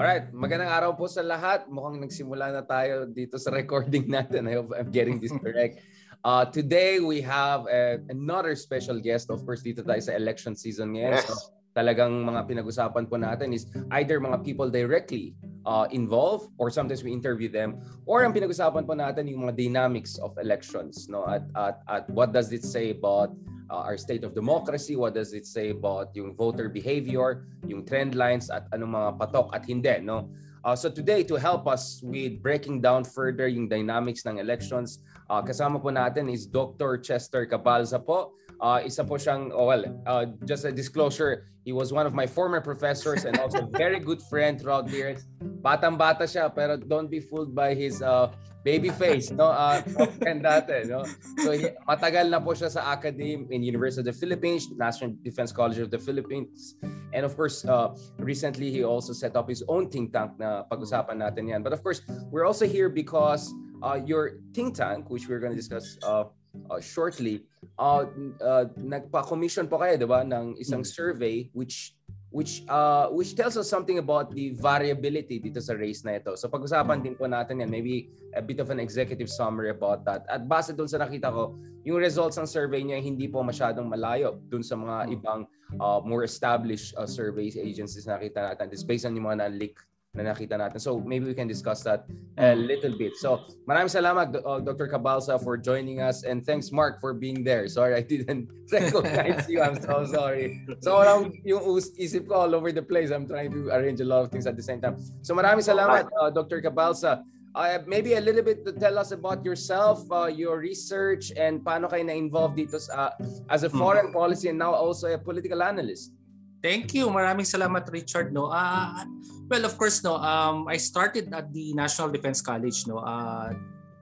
Alright, magandang araw po sa lahat. Mukhang nagsimula na tayo dito sa recording natin. I hope I'm getting this correct. Uh, today, we have a, another special guest. Of course, dito tayo sa election season ngayon. Yes. So, talagang mga pinag-usapan po natin is either mga people directly uh, involved or sometimes we interview them or ang pinag-usapan po natin yung mga dynamics of elections no at at, at what does it say about uh, our state of democracy what does it say about yung voter behavior yung trend lines at anong mga patok at hindi no Uh, so today, to help us with breaking down further yung dynamics ng elections, uh, kasama po natin is Dr. Chester Cabalza po. Uh, isa po siyang, oh well, uh, just a disclosure, he was one of my former professors and also very good friend throughout the years. Batang-bata siya, pero don't be fooled by his uh, baby face, no? Uh, friend dati, no? So matagal na po siya sa academe in University of the Philippines, National Defense College of the Philippines. And of course, uh, recently he also set up his own think tank na pag-usapan natin yan. But of course, we're also here because uh, your think tank, which we're going to discuss uh, uh, shortly, uh, uh, nagpa-commission po kayo, di ba, ng isang survey which which uh which tells us something about the variability dito sa race na ito. So pag-usapan din po natin yan, maybe a bit of an executive summary about that. At base doon sa nakita ko, yung results ng survey niya hindi po masyadong malayo doon sa mga ibang uh, more established uh, survey agencies na nakita natin. It's based on yung mga na-leak na nakita natin. So maybe we can discuss that a little bit. So maraming salamat uh, Dr. Cabalsa for joining us and thanks Mark for being there. Sorry I didn't recognize you. I'm so sorry. So walang yung isip ko all over the place. I'm trying to arrange a lot of things at the same time. So maraming salamat uh, Dr. Cabalsa. Uh, maybe a little bit to tell us about yourself, uh, your research, and paano kayo na-involved dito sa, as a foreign policy and now also a political analyst. Thank you. Maraming salamat Richard no. Ah well of course no um I started at the National Defense College no. Uh,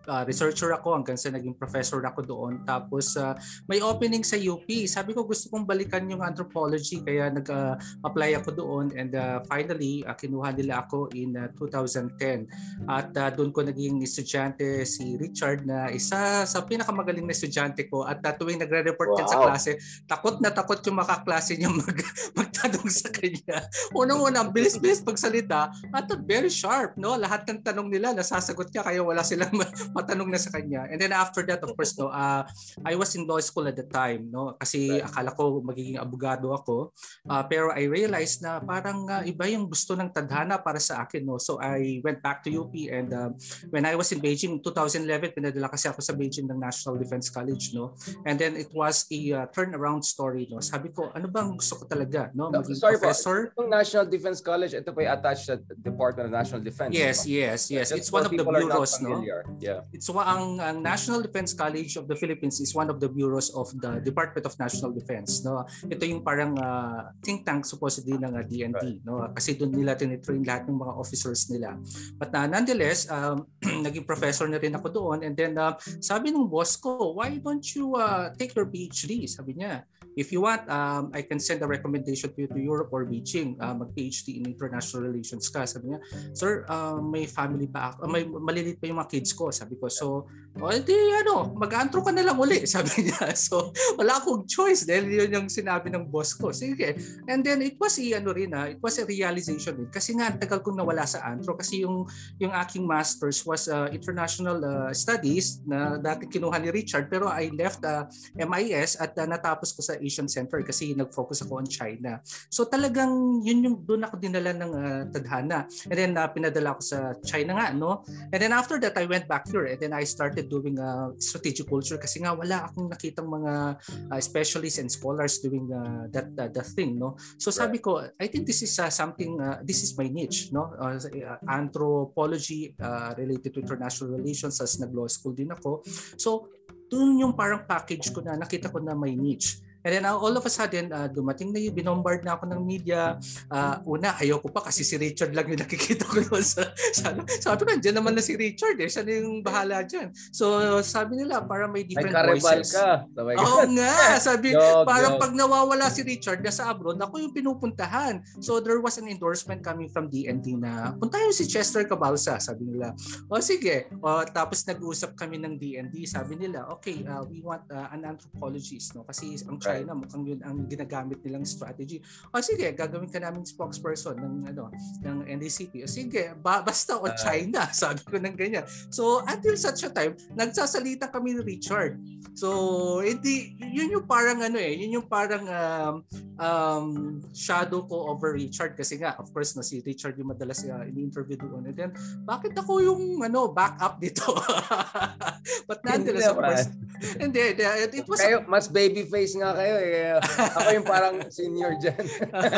uh, researcher ako hanggang sa naging professor ako doon. Tapos uh, may opening sa UP. Sabi ko gusto kong balikan yung anthropology kaya nag-apply ako doon and uh, finally uh, kinuha nila ako in uh, 2010. At uh, doon ko naging estudyante si Richard na isa sa pinakamagaling na estudyante ko at uh, tuwing nagre-report yan sa Wow. klase, takot na takot yung makaklase niya mag, magtanong sa kanya. Unang-una, ang bilis-bilis pagsalita at very sharp, no? Lahat ng tanong nila nasasagot niya kaya wala silang ma- matanong na sa kanya. And then after that, of course, no, uh, I was in law school at the time, no? Kasi Right. akala ko magiging abogado ako. Uh, pero I realized na parang uh, iba yung gusto ng tadhana para sa akin, no? So I went back to UP and uh, when I was in Beijing 2011, pinadala kasi ako sa Beijing ng National Defense College, no? And then it was a uh, turnaround story, no? Sabi ko, ano bang gusto ko talaga, no? No, Maging sorry po. professor? Yung National Defense College, ito po yung attached sa Department of National Defense. Yes, ba? yes, yes. Just It's one of the bureaus, no? Yeah. It's wa- ang, ang National Defense College of the Philippines is one of the bureaus of the Department of National Defense, no? Ito yung parang uh, think tank supposedly ng uh, DND, no? Kasi doon nila tinitrain lahat ng mga officers nila. But uh, nonetheless, um, naging professor na rin ako doon and then uh, sabi ng boss ko, why don't you uh, take your PhD? Sabi niya, if you want, um, I can send a recommendation to you to Europe or Beijing, uh, mag-PhD in international relations ka. Sabi niya, sir, uh, may family pa ako, uh, may malilit pa yung mga kids ko. Sabi ko, so, o di ano, mag-antro ka na lang uli, sabi niya. So, wala akong choice dahil yun yung sinabi ng boss ko. Sige. And then, it was ano rin, ah, it was a realization din. Kasi nga, tagal kong nawala sa antro kasi yung, yung aking master's was uh, international uh, studies na dati kinuha ni Richard pero I left uh, MIS at uh, natapos ko sa Asian Center kasi nag-focus ako on China. So talagang yun yung doon ako dinala ng uh, tadhana. And then uh, pinadala ako sa China nga, no? And then after that, I went back here and then I started doing uh, strategic culture kasi nga wala akong nakitang mga uh, specialists and scholars doing uh, that uh, that thing, no? So sabi ko, I think this is uh, something, uh, this is my niche, no? Uh, anthropology uh, related to international relations as nag-law school din ako. So doon yung parang package ko na nakita ko na may niche. And then uh, all of a sudden, uh, dumating na yun, binombard na ako ng media. Uh, una, ayaw ko pa kasi si Richard lang yung nakikita ko doon sa, sa sabi ko, dyan naman na si Richard eh. Siya na yung bahala dyan. So sabi nila, para may different karibal voices. ka. Ka. Oo nga, sabi, Joke, parang pag nawawala si Richard nasa abroad, ako yung pinupuntahan. So there was an endorsement coming from DND na puntahan si Chester Cabalsa, sabi nila. O sige, o, tapos nag-usap kami ng DND, sabi nila, okay, uh, we want uh, an anthropologist, no? Kasi ang China China mukhang yun ang ginagamit nilang strategy. O sige, gagawin ka namin spokesperson ng ano ng NDCP. O sige, ba, basta o China, sabi ko ng ganyan. So until such a time, nagsasalita kami ni Richard. So hindi yun yung parang ano eh, yun yung parang um, um, shadow ko over Richard kasi nga of course na si Richard yung madalas uh, ini-interview doon. And then bakit ako yung ano backup dito? But nonetheless, of course, hindi, it was kayo, mas baby face nga kayo eh. Ako yung parang senior dyan.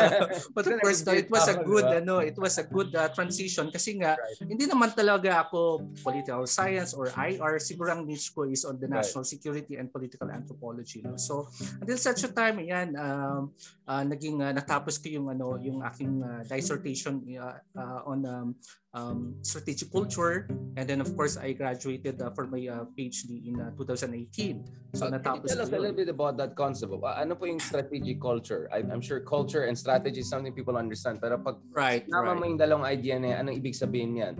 But of course, no, it was a good ano, it was a good uh, transition kasi nga hindi naman talaga ako political science or IR. Siguro ang niche ko is on the national security and political anthropology. No? So until such a time, yan, um, uh, naging uh, natapos ko yung ano, yung aking uh, dissertation uh, uh, on um, um, strategic culture and then of course I graduated uh, for my uh, PhD in uh, 2018. So uh, natapos Can you tell us a little bit about that concept? Uh, ano po yung strategic culture? I, I'm sure culture and strategy is something people understand pero pag right, nama right. mo yung dalawang idea na yan, anong ibig sabihin niyan?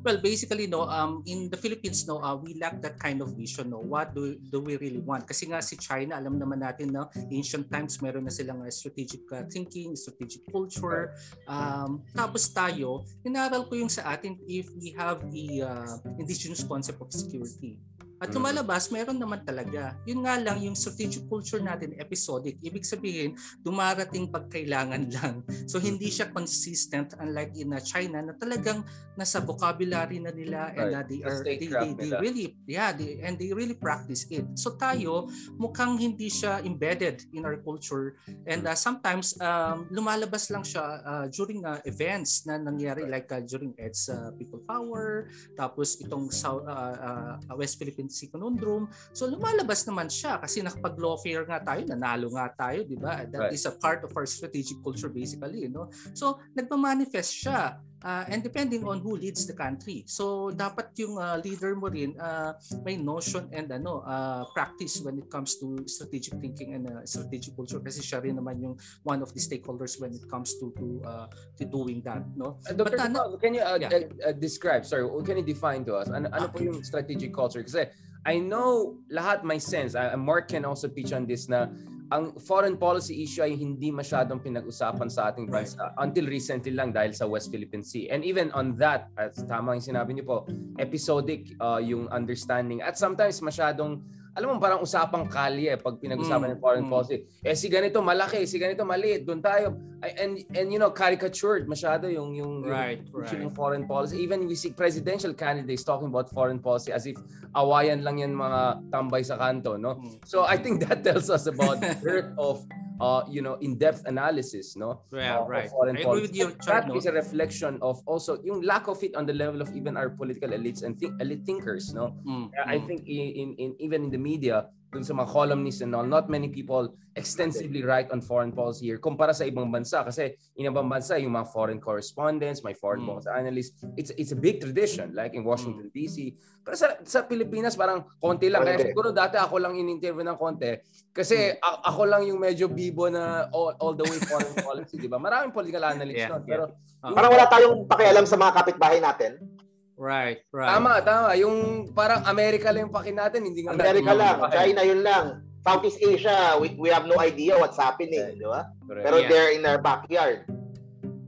Well, basically, no, um, in the Philippines, no, uh, we lack that kind of vision. No, what do do we really want? Kasi nga si China, alam naman natin, no, ancient times meron na silang uh, strategic uh, thinking, strategic culture. Um, tapos tayo, inaral ko yung sa atin if we have the uh, indigenous concept of security. At lumalabas, meron naman talaga. Yun nga lang, yung strategic culture natin, episodic. Ibig sabihin, dumarating pagkailangan lang. So, hindi siya consistent unlike in uh, China na talagang nasa vocabulary na nila and uh, they are they, they, they really yeah they, and they really practice it. So tayo mukhang hindi siya embedded in our culture and uh, sometimes um, lumalabas lang siya uh, during uh, events na nangyari like uh, during EDS uh, People Power tapos itong South uh, uh, West Philippine Sea Conundrum. So lumalabas naman siya kasi nakapag-lawfare nga tayo, nanalo nga tayo, di ba? That right. is a part of our strategic culture basically, you know. So nagma-manifest siya uh, and depending on who leads the country. So dapat yung uh, leader mo rin uh, may notion and ano uh, practice when it comes to strategic thinking and uh, strategic culture kasi siya rin naman yung one of the stakeholders when it comes to to uh, to doing that no uh, Dr. But, uh, can you uh, yeah. uh, describe sorry can you define to us ano, ano po yung strategic culture kasi I know lahat my sense uh, Mark can also pitch on this na ang foreign policy issue ay hindi masyadong pinag-usapan sa ating bansa right. until recently lang dahil sa West Philippine Sea. And even on that, at tama yung sinabi niyo po, episodic uh, yung understanding. At sometimes masyadong alam mo parang usapang kalye pag pinag-usapan mm, ng foreign mm. policy. Eh si ganito malaki, si ganito maliit, doon tayo. And and you know caricatured masyado yung yung, right, yung, right. yung foreign policy. Even we see presidential candidates talking about foreign policy as if awayan lang yan mga tambay sa kanto, no? Mm. So I think that tells us about the hurt of uh, you know, in-depth analysis, no? Yeah, uh, right. I agree with you. That no? is a reflection of also yung lack of it on the level of even our political elites and think, elite thinkers, no? Mm, I mm. think in, in, in even in the media, dun sa mga columnists and all, not many people extensively write on foreign policy here kumpara sa ibang bansa kasi in ibang bansa yung mga foreign correspondents, my foreign Mm. policy analysts, it's it's a big tradition like in Washington Mm. DC. Pero sa sa Pilipinas parang konti lang kaya siguro dati ako lang in-interview ng konti kasi Mm. a- ako lang yung medyo bibo na all, all the way foreign policy, di ba? Maraming political analysts Yeah, nun, yeah. pero Ah. Parang wala tayong pakialam sa mga kapitbahay natin. Right, right. tama, tama. Yung parang America lang yung pakin natin, hindi nga America lang, China yun lang. Southeast Asia, we, we have no idea what's happening, di ba? Correct. Pero Yeah. they're in our backyard.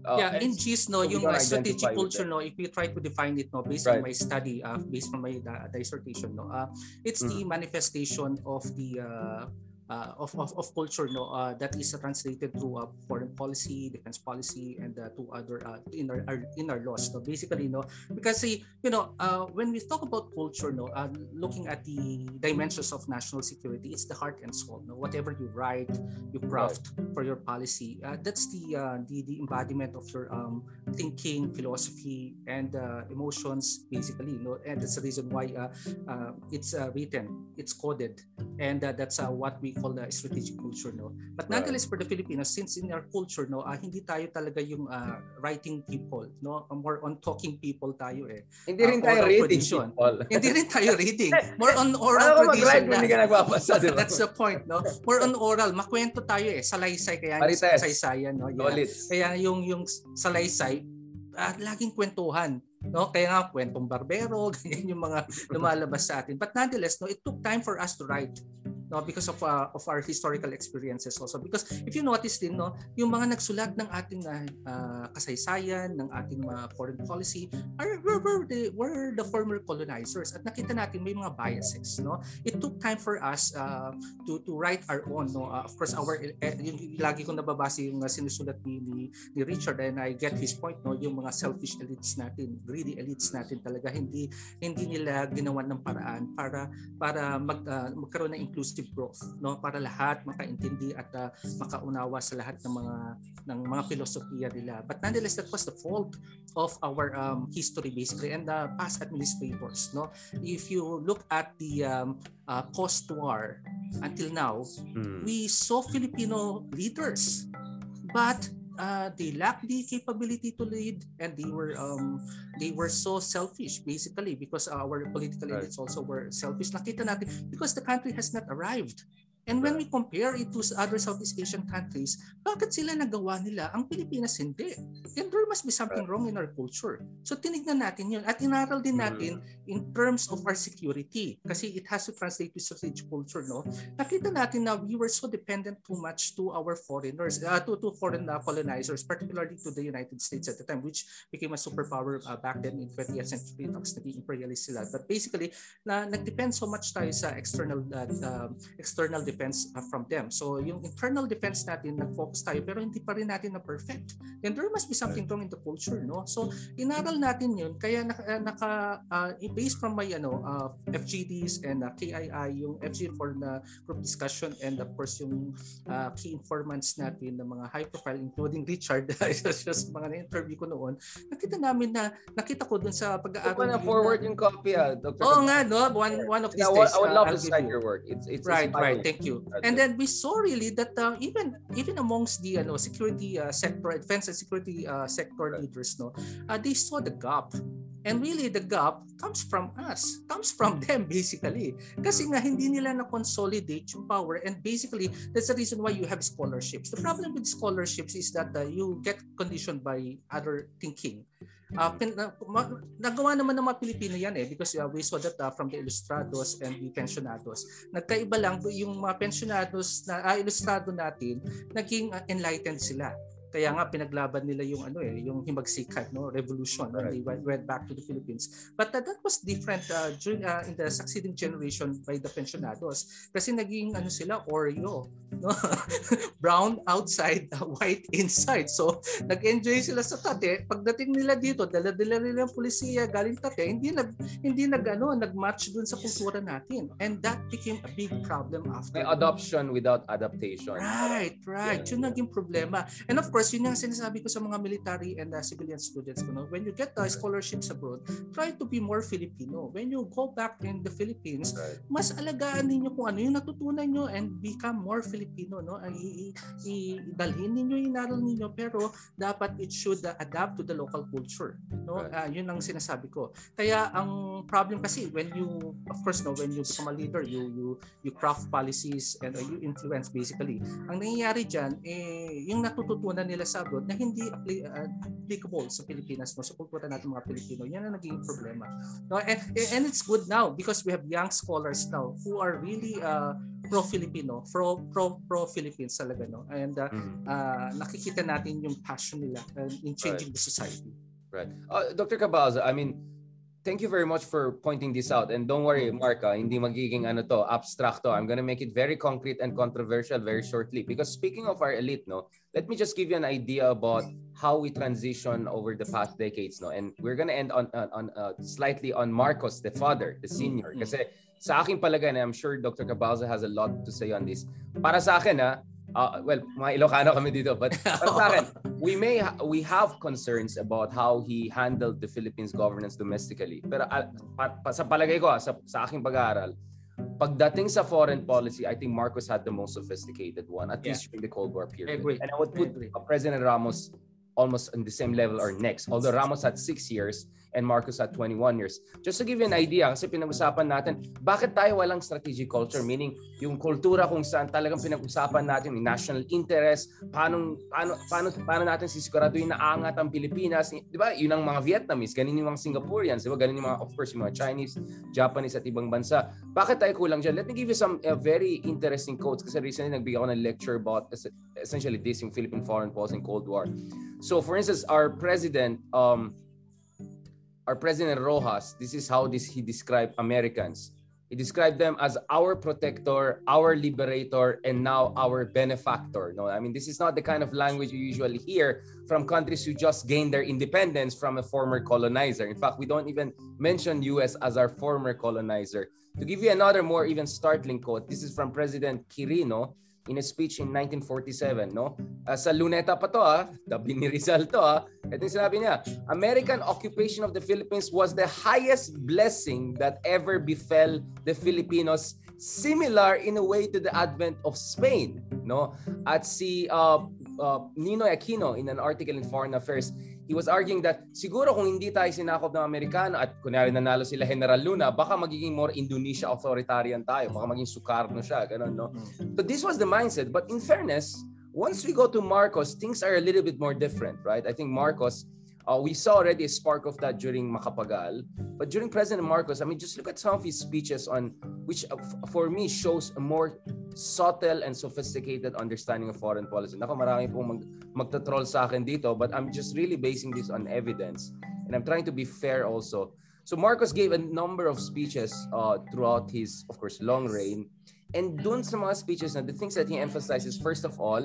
Oh, yeah, in GIS, no, yung strategic culture, no, if we try to define it, no, based Right. on my study, uh, based on my uh, dissertation, no, uh, it's the Mm. manifestation of the uh, uh, of, of, of culture, no, uh, that is translated through uh, foreign policy, defense policy, and uh, to other uh, in our, our in our laws, no, basically, no, because see, you know, uh, when we talk about culture, no, uh, looking at the dimensions of national security, it's the heart and soul, no, whatever you write, you craft for your policy, uh, that's the uh, the the embodiment of your um, thinking, philosophy, and uh, emotions, basically. Know, and that's the reason why uh, uh, it's uh, written, it's coded, and uh, that's uh, what we call the strategic culture. No, but nonetheless, for the Filipinos, since in our culture, no, uh, hindi tayo talaga yung uh, writing people, no, more on talking people tayo eh. Hindi rin uh, tayo reading tradition. people. hindi rin tayo reading, more on oral tradition. hindi na. ka nagbabasa, di ba? That's the point, no? More on oral, makwento tayo eh, salaysay kaya saysayan, no? Yeah. Kaya yung yung salaysay, ah, laging kwentuhan. No? Kaya nga, kwentong barbero, ganyan yung mga lumalabas sa atin. But nonetheless, no, it took time for us to write. No because of uh, of our historical experiences also. Because if you notice din no yung mga nagsulat ng ating uh, kasaysayan ng ating uh, foreign policy are were, were the were the former colonizers. At nakita natin may mga biases no. It took time for us uh, to to write our own no. Uh, of course our eh, yung lagi kong nababasa yung uh, sinusulat ni, ni ni Richard and I get his point no yung mga selfish elites natin greedy elites natin talaga. Hindi hindi nila ginawan ng paraan para para mag, uh, magkaroon ng inclusive growth no? Para lahat makaintindi at uh, makaunawa sa lahat ng mga ng mga filosofiya nila. But nonetheless that was the fault of our um, history basically and the past administrators no? If you look at the um, uh, post war until now mm. we saw Filipino leaders but uh, they lack the capability to lead and they were um they were so selfish basically because our political right. elites also were selfish nakita natin because the country has not arrived And when we compare it to other Southeast Asian countries, bakit sila nagawa nila? Ang Pilipinas hindi. And there must be something wrong in our culture. So tinignan natin yun. At inaral din natin in terms of our security. Kasi it has to translate to strategic culture. No? Nakita natin na we were so dependent too much to our foreigners, uh, to, to foreign uh, colonizers, particularly to the United States at the time, which became a superpower uh, back then in 20th century. Talks naging imperialist sila. But basically, na, nag-depend so much tayo sa external uh, uh, external defense uh, from them. So yung internal defense natin, nag-focus tayo pero hindi pa rin natin na perfect. Then there must be something wrong in the culture, no? So inaral natin yun kaya naka, uh, naka uh, based from my ano uh, FGDs and uh, KII, yung FG for the group discussion and of course yung uh, key informants natin ng mga high profile including Richard, just mga na-interview ko noon, nakita namin na nakita ko dun sa pag-aaral. na forward yung copy ah, Dr. Oo nga, no? One, one of these yeah, days. I would love uh, to cite your work. It's, it's right, right. Thank you. And then we saw really that uh, even even amongst the ano security uh, sector, defense and security uh, sector leaders, no, uh, they saw the gap. And really the gap comes from us, comes from them basically. Kasi nga hindi nila na consolidate yung power and basically that's the reason why you have scholarships. The problem with scholarships is that uh, you get conditioned by other thinking. Uh, pin, uh, ma, nagawa naman ng mga Pilipino yan eh because uh, we saw that uh, from the ilustrados and the pensionados. Nagkaiba lang yung mga pensionados na uh, ilustrado natin, naging uh, enlightened sila. Kaya nga pinaglaban nila yung ano eh, yung himagsikan, no, revolution when they went, went back to the Philippines. But uh, that was different uh, during uh, in the succeeding generation by the pensionados kasi naging ano sila Oreo, no? Brown outside, uh, white inside. So nag-enjoy sila sa tate. Pagdating nila dito, dala-dala nila ng pulisiya galing tate, hindi nag hindi nag ano, nag-match dun sa kultura natin. And that became a big problem after. May adoption without adaptation. Right, right. Yeah. Yun naging problema. And of course, course, yun yung sinasabi ko sa mga military and uh, civilian students ko. No? When you get uh, scholarships abroad, try to be more Filipino. When you go back in the Philippines, mas alagaan ninyo kung ano yung natutunan nyo and become more Filipino. No? I-dalhin ninyo yung inaral ninyo pero dapat it should uh, adapt to the local culture. No? Uh, yun ang sinasabi ko. Kaya ang problem kasi when you, of course, no, when you become a leader, you you you craft policies and uh, you influence basically. Ang nangyayari dyan, eh, yung natututunan nila abroad na hindi uh, applicable sa Pilipinas no sa kultura natin mga Pilipino. Yan ang naging problema. No and, and it's good now because we have young scholars now who are really uh, pro Filipino pro pro pro Philippines talaga no? And uh, uh, nakikita natin yung passion nila in changing right. the society. Right. Uh, Dr. Cabalza I mean thank you very much for pointing this out. And don't worry, Mark, ah, hindi magiging ano to, abstract to. I'm gonna make it very concrete and controversial very shortly. Because speaking of our elite, no, let me just give you an idea about how we transition over the past decades, no. And we're gonna end on on, on uh, slightly on Marcos, the father, the senior. Kasi sa aking palagay, and I'm sure Dr. Cabalza has a lot to say on this. Para sa akin, ha, uh, well, mga Ilocano kami dito, but para sa akin, we may ha- we have concerns about how he handled the Philippines governance domestically. Pero uh, pa, pa, sa palagay ko, sa, sa aking pag-aaral, pagdating sa foreign policy, I think Marcos had the most sophisticated one, at yeah. least during the Cold War period. I agree. And I would put I President Ramos almost on the same level or next. Although Ramos had six years, and Marcos at 21 years. Just to give you an idea, kasi pinag-usapan natin, bakit tayo walang strategic culture? Meaning, yung kultura kung saan talagang pinag-usapan natin yung national interest, paano, paano, paano, paano natin sisiguraduhin na angat ang Pilipinas. Di ba? Yun ang mga Vietnamese, ganun yung mga Singaporeans, di ba? Ganun yung mga, of course, yung mga Chinese, Japanese at ibang bansa. Bakit tayo kulang dyan? Let me give you some uh, very interesting quotes kasi recently nagbigay ako ng lecture about essentially this yung Philippine foreign policy and Cold War. So for instance, our president, um, our president Rojas, this is how this he described Americans. He described them as our protector, our liberator, and now our benefactor. No, I mean this is not the kind of language you usually hear from countries who just gained their independence from a former colonizer. In fact, we don't even mention U.S. as our former colonizer. To give you another more even startling quote, this is from President Quirino in a speech in 1947, no? Uh, sa luneta pa to, ah. Dabi ni Rizal to, ah. Ito yung sinabi niya, American occupation of the Philippines was the highest blessing that ever befell the Filipinos similar in a way to the advent of Spain, no? At si uh, uh, Ninoy Aquino in an article in Foreign Affairs, he was arguing that siguro kung hindi tayo sinakop ng Amerikano at kunyari nanalo sila General Luna, baka magiging more Indonesia authoritarian tayo, baka maging Sukarno siya, ganun, no? Hmm. So this was the mindset. But in fairness, once we go to Marcos, things are a little bit more different, right? I think Marcos, uh, we saw already a spark of that during Makapagal. But during President Marcos, I mean, just look at some of his speeches on which uh, for me shows a more subtle and sophisticated understanding of foreign policy. Nako, marami pong mag, magta-troll sa akin dito, but I'm just really basing this on evidence. And I'm trying to be fair also. So Marcos gave a number of speeches uh, throughout his, of course, long reign. And dun sa mga speeches na the things that he emphasizes, first of all,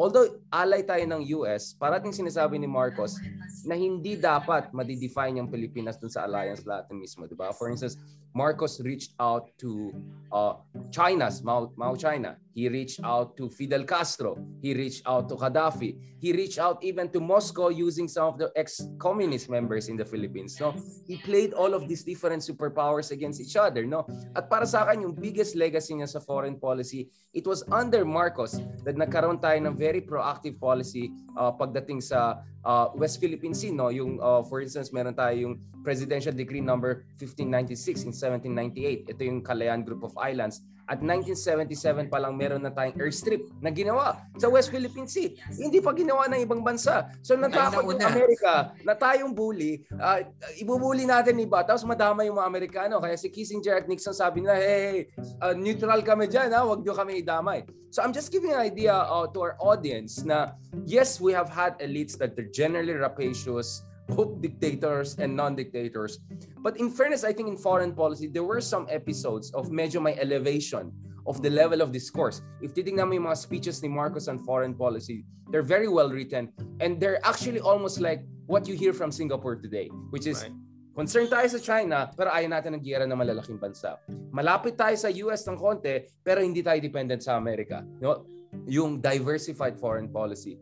although alay tayo ng US, parating sinasabi ni Marcos na hindi dapat madidefine yung Pilipinas dun sa alliance natin mismo, di ba? For instance, Marcos reached out to uh, China's Mao, Mao China. He reached out to Fidel Castro. He reached out to Gaddafi. He reached out even to Moscow using some of the ex-communist members in the Philippines. No, he played all of these different superpowers against each other. No, at para sa akin yung biggest legacy niya sa foreign policy, it was under Marcos that nagkaroon tayo ng very proactive policy uh, pagdating sa uh, West Philippine Sea. No, yung uh, for instance, meron tayo yung Presidential Decree number 1596 in 1798. Ito yung Calayan Group of Islands. At 1977 pa lang meron na tayong airstrip na ginawa sa West Philippine Sea. Hindi pa ginawa ng ibang bansa. So natakot yung Amerika na tayong bully, uh, ibubuli natin iba, tapos madama yung mga Amerikano. Kaya si Kissinger at Nixon sabi nila, hey, uh, neutral kami dyan, ha? huwag nyo kami idamay. So I'm just giving an idea uh, to our audience na yes, we have had elites that they're generally rapacious, both dictators and non-dictators. But in fairness, I think in foreign policy, there were some episodes of medyo may elevation of the level of discourse. If titingnan mo yung mga speeches ni Marcos on foreign policy, they're very well written and they're actually almost like what you hear from Singapore today, which is right. Concerned tayo sa China, pero ayaw natin ng giyera ng malalaking bansa. Malapit tayo sa US ng konti, pero hindi tayo dependent sa Amerika. No? Yung diversified foreign policy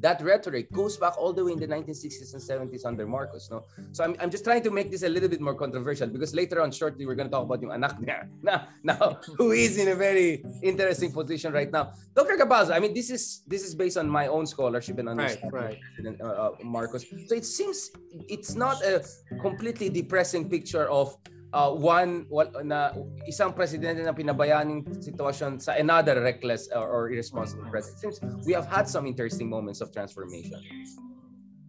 that rhetoric goes back all the way in the 1960s and 70s under Marcos. No? So I'm, I'm just trying to make this a little bit more controversial because later on, shortly, we're going to talk about yung anak niya now, now, who is in a very interesting position right now. Dr. Cabaza, I mean, this is this is based on my own scholarship and understanding right, right. Uh, uh, Marcos. So it seems it's not a completely depressing picture of uh, one na isang presidente na pinabayaan sitwasyon sa another reckless or, or irresponsible president. Since we have had some interesting moments of transformation.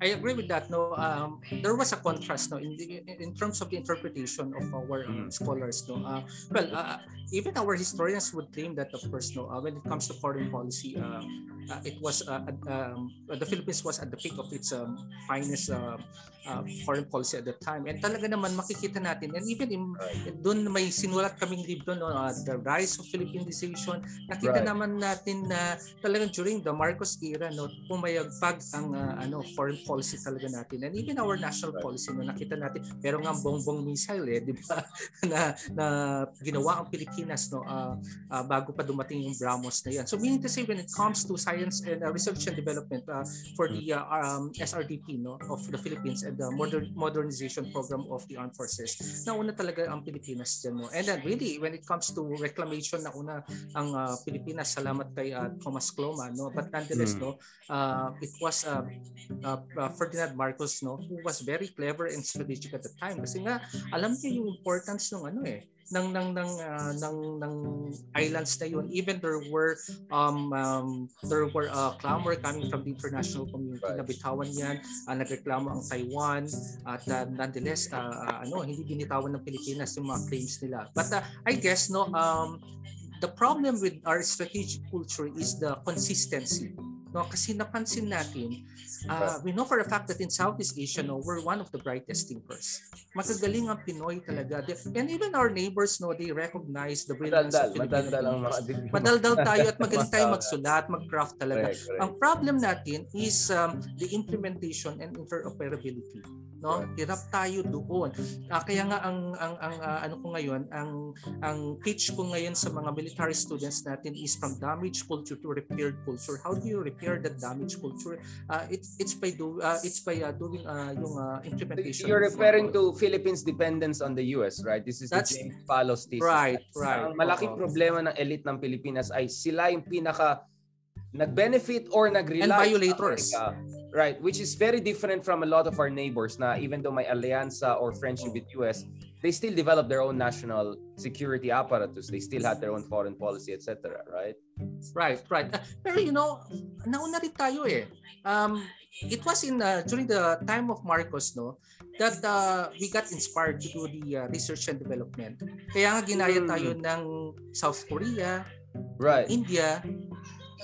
I agree with that. No, um, there was a contrast. No, in, the, in terms of the interpretation of our um, scholars. No, uh, well, uh, even our historians would claim that, of course, no, uh, when it comes to foreign policy, uh, uh, it was uh, um, the Philippines was at the peak of its um, finest uh, uh, foreign policy at the time. And talaga naman makikita natin, and even in, doon may sinulat kaming libro, no, uh, The Rise of Philippinization, nakita right. naman natin na talagang during the Marcos era, no, pumayagpag ang uh, ano, foreign policy talaga natin. And even our national policy, no, nakita natin, pero nga bongbong missile, eh, di ba, na, na ginawa ang Pilipinas no, uh, uh, bago pa dumating yung BRAMOS na yan. So meaning to say, when it comes to Science and uh, Research and Development uh, for the uh, um, SRDP no of the Philippines and the modern modernization program of the armed forces. Nauna talaga ang Pilipinas diyan no. And then really when it comes to reclamation nauna ang uh, Pilipinas salamat kay uh, Thomas Cloma no. But nonetheless Mm. no uh, it was uh, uh, Ferdinand Marcos no who was very clever and strategic at the time kasi nga alam niya yung importance ng ano eh ng ng ng uh, ng ng islands na yun. Even there were um, um there were uh, clamor coming from the international community Right. na bitawan yan uh, nagreklamo ang Taiwan at uh, nonetheless uh, uh, ano hindi binitawan ng Pilipinas yung mga claims nila. But uh, I guess no um the problem with our strategic culture is the consistency. No kasi napansin natin uh, we know for a fact that in Southeast Asia no we're one of the brightest thinkers. Magagaling ang Pinoy talaga. And even our neighbors no they recognize the brilliance Madaldal, of Filipino madaldal madaldal tayo at magaling tayo magsulat mag-craft talaga. Correct, correct. ang problem natin is um, the implementation and interoperability no hirap tayo doon Ah, kaya nga ang ang ang ah, ano ko ngayon ang ang pitch ko ngayon sa mga military students natin is from damaged culture to repaired culture how do you repair that damaged culture uh, it's it's by do uh, it's by uh, doing uh, yung uh, implementation You're uh, referring to Philippines dependence on the US, right? This is That's- the James Palos thesis. right right Ang malaking Oo. problema ng elite ng Pilipinas ay sila yung pinaka nag-benefit or nag-rely And violators. Right, which is very different from a lot of our neighbors na even though may allianza or friendship with US, they still develop their own national security apparatus. They still had their own foreign policy, etc. Right? Right, right. Uh, pero you know, nauna rin tayo eh. Um, it was in uh, during the time of Marcos, no, that uh, we got inspired to do the uh, research and development. Kaya nga ginaya Mm. tayo ng South Korea, Right. India.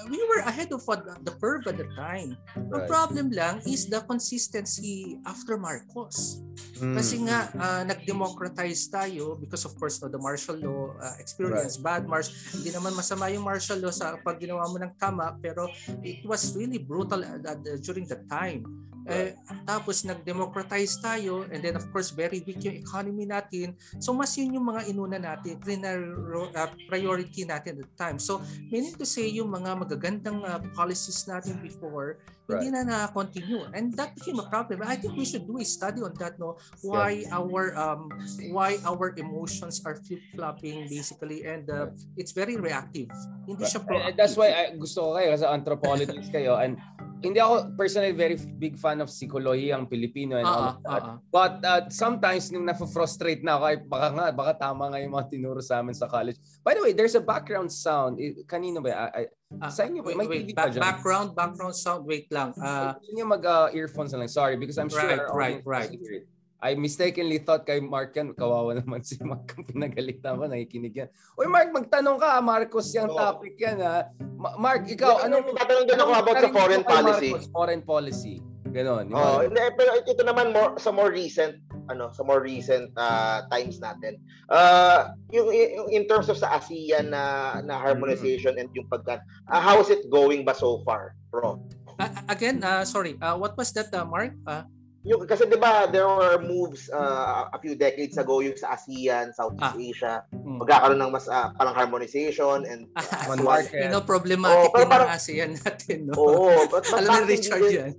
We were ahead of what the curve at the time. Ang right. problem lang is the consistency after Marcos. Mm. Kasi nga uh, nag-democratize tayo because of course no, the martial law uh, experience, bad martial. Hindi naman masama yung martial law sa pag ginawa mo ng tama pero it was really brutal uh, uh, during that time. Eh, tapos nag-democratize tayo and then of course very weak yung economy natin. So mas yun yung mga inuna natin, uh, priority natin at the time. So meaning to say yung mga magagandang uh, policies natin before hindi na na-continue and that became a problem. I think we should do a study on that no why our um why our emotions are flip-flopping basically and uh, it's very reactive. Hindi siya And proactive. that's why I, gusto ko kayo kasi anthropologist kayo and hindi ako personally very big fan of psikologiyang Pilipino and all Ah, that. ah. But uh, sometimes nung na-frustrate na ako, ay baka nga, baka tama nga yung mga tinuro sa amin sa college. By the way, there's a background sound. Kanino ba? I, I, Ah, Sa inyo, wait, may wait. Back- dyan? background, background sound. Wait lang. Hindi niyo mag-earphones na lang. Sorry, because I'm sure Right, our right, audience right. I mistakenly thought kay Mark yan. Kawawa naman si Mark ang pinagalitan ko. Nakikinig yan. Uy, Mark, magtanong ka. Marcos yung topic yan. Ha? Ma- Mark, ikaw, anong... tatanong din ako about sa foreign policy. Marcos, foreign policy. Ganon. Oh, hindi, pero ito naman more sa more recent ano, sa more recent uh, times natin. Uh, yung, yung in terms of sa ASEAN na na harmonization and yung pagka uh, how is it going ba so far, bro? ah, again, ah, sorry. Ah, what was that, ah, Mark? Ah, Yung kasi 'di ba there were moves uh, a few decades ago yung sa ASEAN, Southeast Ah. Asia, hmm. magkakaroon ng mas uh, parang harmonization and Ah, One market. you know, problematic Oh, pero parang- ang ASEAN natin. No? Oo, but, but Alam ni Richard din, yan.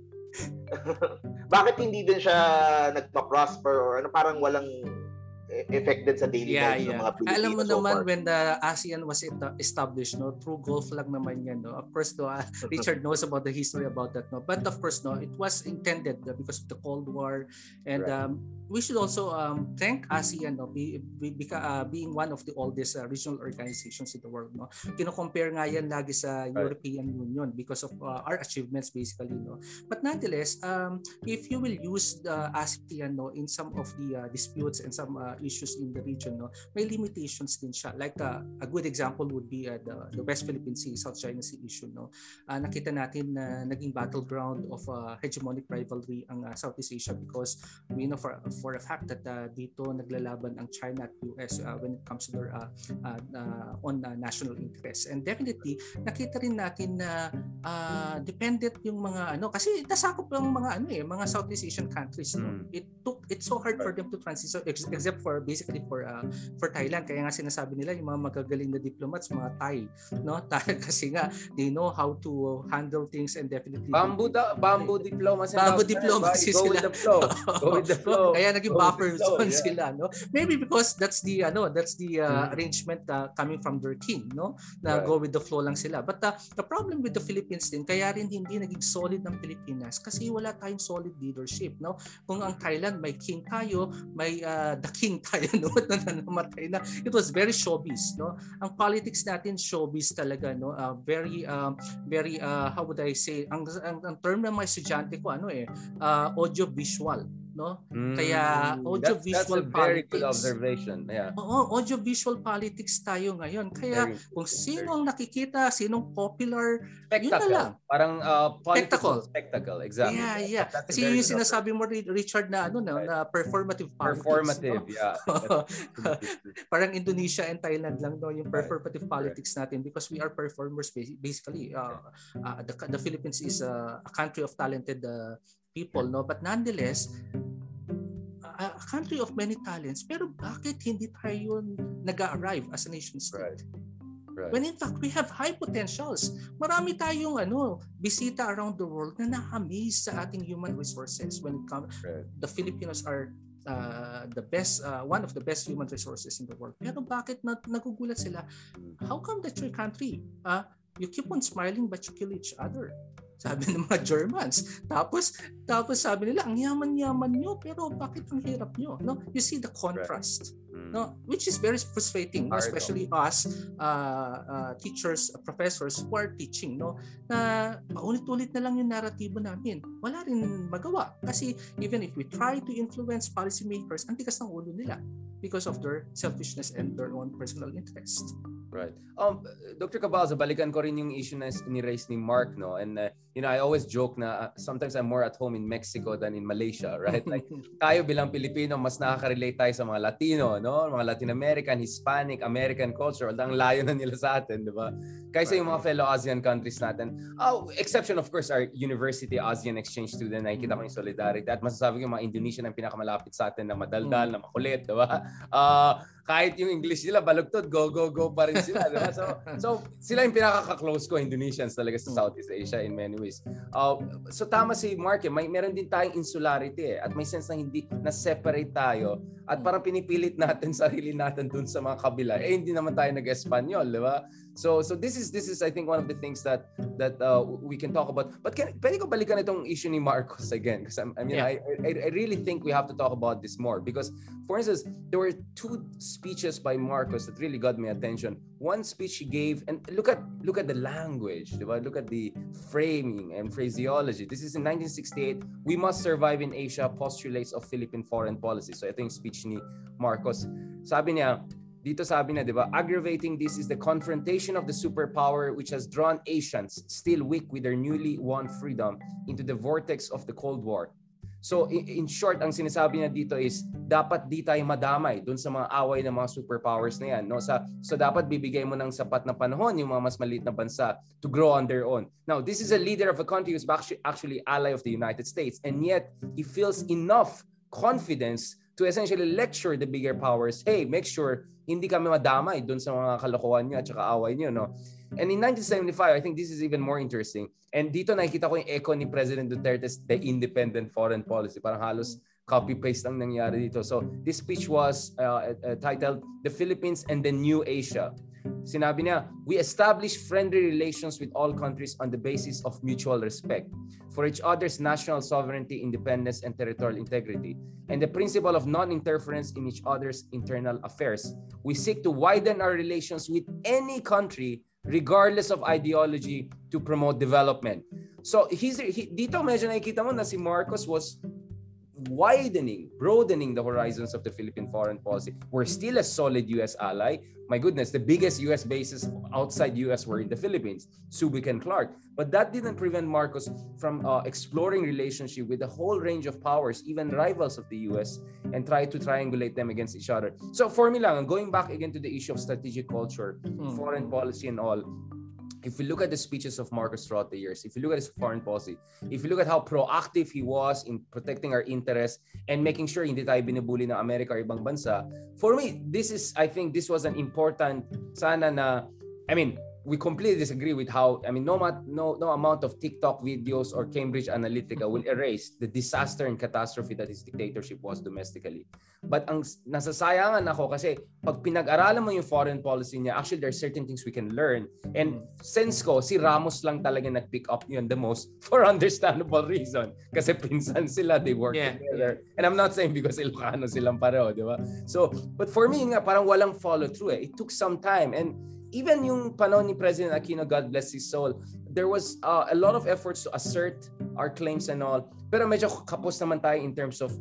bakit hindi din siya nagpa-prosper or ano parang walang effect din sa daily Yeah, ng yeah. mga Pilipino Alam mo so naman far? when the ASEAN was established, no, through Gulf lang naman yan, no. Of course, no, ah, Richard knows about the history about that, no. But of course, no, it was intended because of the Cold War, and Right. um, we should also um, thank ASEAN, no, be, be, beca- uh, being one of the oldest uh, regional organizations in the world, no. Kino-compare nga yan lagi sa European Union because of uh, our achievements, basically, no. But nonetheless, um, if you will use the ASEAN, no, in some of the uh, disputes and some uh, issues in the region, no, may limitations din siya. Like uh, a good example would be uh, the, the West Philippine Sea, South China Sea issue. No? Uh, nakita natin na naging battleground of uh, hegemonic rivalry ang uh, Southeast Asia because we know for, for a fact that uh, dito naglalaban ang China at US uh, when it comes to their uh, uh, uh, on uh, national interests. And definitely, nakita rin natin na uh, dependent yung mga ano kasi nasakop ang mga ano eh mga Southeast Asian countries no Mm. it took it's so hard for them to transition ex- except for for basically for uh, for Thailand. Kaya nga sinasabi nila yung mga magagaling na diplomats, mga Thai, no? Kasi nga they know how to handle things and definitely bamboo da, bamboo diplomacy. Bamboo diplomacy Go sila. with the flow. Go with the flow. Kaya naging Go buffer zone yeah. sila, no? Maybe because that's the ano, that's the uh, arrangement uh, coming from their king, no? Na Right. go with the flow lang sila. But uh, the problem with the Philippines din, kaya rin hindi naging solid ng Pilipinas kasi wala tayong solid leadership, no? Kung ang Thailand may king tayo, may uh, the king tayo no na namatay na. It was very showbiz, no? Ang politics natin showbiz talaga, no? Uh, very um, very uh, how would I say, ang, ang, ang term ng mga estudyante ko ano eh, uh, audio visual, no? Kaya Mm, audio that's, that's visual a very good observation. Yeah. Oo, audio visual politics tayo ngayon. Kaya Very, kung sino ang nakikita, sinong popular, spectacle. yun na lang. Parang uh, Spectacle. spectacle. Exactly. yeah, yeah. That's Kasi very yung sinasabi mo Ri- Richard na ano na, Right. na performative politics. Performative, no? yeah. Parang Indonesia and Thailand lang no yung Right. performative politics natin because we are performers basi- basically. Uh, uh, the, the Philippines is a, a country of talented uh, people no but nonetheless a country of many talents pero bakit hindi tayo nag-arrive as a nation state? Right. Right. When in fact, we have high potentials. Marami tayong ano, bisita around the world na na-amaze sa ating human resources when it comes Right. the Filipinos are uh, the best uh, one of the best human resources in the world. Pero bakit na, nagugulat sila? How come that your country, uh, you keep on smiling but you kill each other? Sabi ng mga Germans. Tapos tapos sabi nila, ang yaman-yaman nyo, pero bakit ang hirap nyo? No? You see the contrast Mm. No which is very frustrating? Hard, especially us uh, uh, teachers uh, professors who are teaching no na paulit-ulit na lang yung naratibo namin wala rin magawa kasi even if we try to influence policymakers ang tigas ng ulo nila because of their selfishness and their own personal interest Right. Um, Dr. Cabalza, balikan ko rin yung issue na ni-raise ni Mark, no? And, uh, you know, I always joke na uh, sometimes I'm more at home in Mexico than in Malaysia, right? Like, tayo bilang Pilipino, mas nakaka-relate tayo sa mga Latino, no? Mga Latin American, Hispanic, American culture. Ang layo na nila sa atin, di ba? Kaysa yung mga fellow ASEAN countries natin. Oh, exception of course our university ASEAN exchange student. Nakikita ko yung solidarity. At masasabi ko yung mga Indonesian ang pinakamalapit sa atin na madaldal, na makulit, di ba? Uh, kahit yung English nila balugtod, go, go, go pa rin sila. di ba? So, so sila yung pinaka-close ko, Indonesians talaga sa Southeast Asia in many ways. Uh, so tama si Mark, eh, may meron din tayong insularity eh, at may sense na hindi na-separate tayo at parang pinipilit natin sarili natin dun sa mga kabila. Eh hindi naman tayo nag-Espanyol, di ba? So so this is this is I think one of the things that that uh, we can talk about. But can pwede ko balikan itong issue ni Marcos again because I mean Yeah. I, I I really think we have to talk about this more because for instance there were two speeches by Marcos that really got my attention. One speech he gave and look at look at the language, di ba? Look at the framing and phraseology. This is in 1968. We must survive in Asia postulates of Philippine foreign policy. So ito yung speech ni Marcos. Sabi niya, dito sabi na, di ba, aggravating this is the confrontation of the superpower which has drawn Asians, still weak with their newly won freedom, into the vortex of the Cold War. So in, short, ang sinasabi niya dito is dapat di tayo madamay doon sa mga away ng mga superpowers na yan. No? Sa, so dapat bibigay mo ng sapat na panahon yung mga mas maliit na bansa to grow on their own. Now, this is a leader of a country who's actually ally of the United States and yet he feels enough confidence to essentially lecture the bigger powers, hey, make sure hindi kami madamay doon sa mga kalokohan niyo at saka away niyo, no? And in 1975, I think this is even more interesting. And dito nakikita ko yung echo ni President Duterte's The Independent Foreign Policy. Parang halos copy-paste ang nangyari dito. So this speech was uh, uh, titled The Philippines and the New Asia. Sinabi niya, we establish friendly relations with all countries on the basis of mutual respect for each other's national sovereignty, independence, and territorial integrity, and the principle of non-interference in each other's internal affairs. We seek to widen our relations with any country regardless of ideology to promote development. So he's he, dito medyo nakikita mo na si Marcos was widening, broadening the horizons of the Philippine foreign policy. We're still a solid US ally. My goodness, the biggest US bases outside US were in the Philippines, Subic and Clark. But that didn't prevent Marcos from uh, exploring relationship with a whole range of powers, even rivals of the US, and try to triangulate them against each other. So for me lang, going back again to the issue of strategic culture, Mm. foreign policy and all, if you look at the speeches of Marcos throughout the years, if you look at his foreign policy, if you look at how proactive he was in protecting our interests and making sure hindi tayo binubuli ng Amerika or ibang bansa, for me, this is, I think this was an important, sana na, I mean, we completely disagree with how I mean no no no amount of TikTok videos or Cambridge Analytica will erase the disaster and catastrophe that his dictatorship was domestically. But ang nasasayangan ako kasi pag pinag-aralan mo yung foreign policy niya, actually there are certain things we can learn. And sense ko, si Ramos lang talaga nag-pick up yun the most for understandable reason. Kasi pinsan sila, they work yeah, together. And I'm not saying because Ilocano silang pareho, di ba? So, but for me nga, parang walang follow through eh. It took some time. And even yung panahon ni President Aquino, God bless his soul, there was uh, a lot of efforts to assert our claims and all. Pero medyo kapos naman tayo in terms of